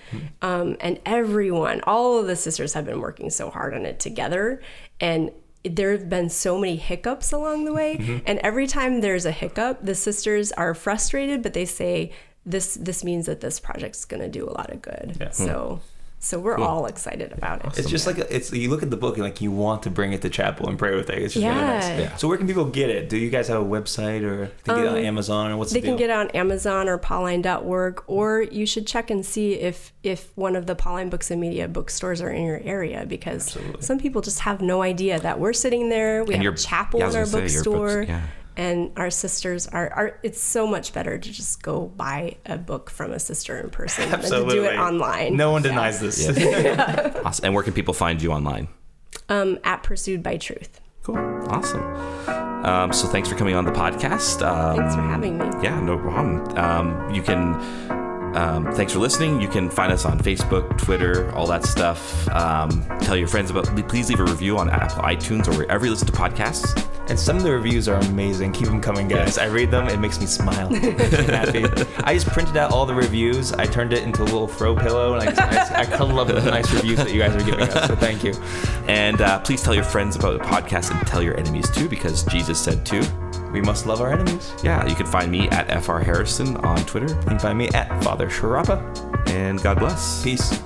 Um, and everyone, all of the sisters have been working so hard on it together. And there have been so many hiccups along the way. Mm-hmm. And every time there's a hiccup, the sisters are frustrated, but they say, this this means that this project's going to do a lot of good. Yeah. So hmm. So we're all excited about it. It's just like it's you look at the book and like you want to bring it to chapel and pray with it. It's just really nice. Yeah. Yeah. So where can people get it? Do you guys have a website or can they get it on Amazon or what's Um, They the can get it on Amazon or Pauline.org, or you should check and see if if one of the Pauline Books and Media bookstores are in your area because some people just have no idea that we're sitting there. We And have your- a chapel yeah, in our gonna say, your books- bookstore, yeah. And our sisters are, are. It's so much better to just go buy a book from a sister in person than to do it online. No one Yeah. denies this. [LAUGHS] [LAUGHS] Awesome. And where can people find you online? Um, at Pursued by Truth. Cool. Awesome. Um, so thanks for coming on the podcast. Um, Thanks for having me. Yeah, no problem. Um, you can. Um, thanks for listening. You can find us on Facebook, Twitter, all that stuff. Um, tell your friends about. Please leave a review on Apple, iTunes, or wherever you listen to podcasts. And some of the reviews are amazing. Keep them coming, guys. I read them. It makes me smile. It makes me happy. I just printed out all the reviews. I turned it into a little throw pillow, and I just I, I cuddle up with the nice reviews that you guys are giving us. So thank you. And uh, please tell your friends about the podcast and tell your enemies too, because Jesus said to. We must love our enemies. Yeah, you can find me at FR Harrison on Twitter. You can find me at Father Sciarappa. And God bless. Peace.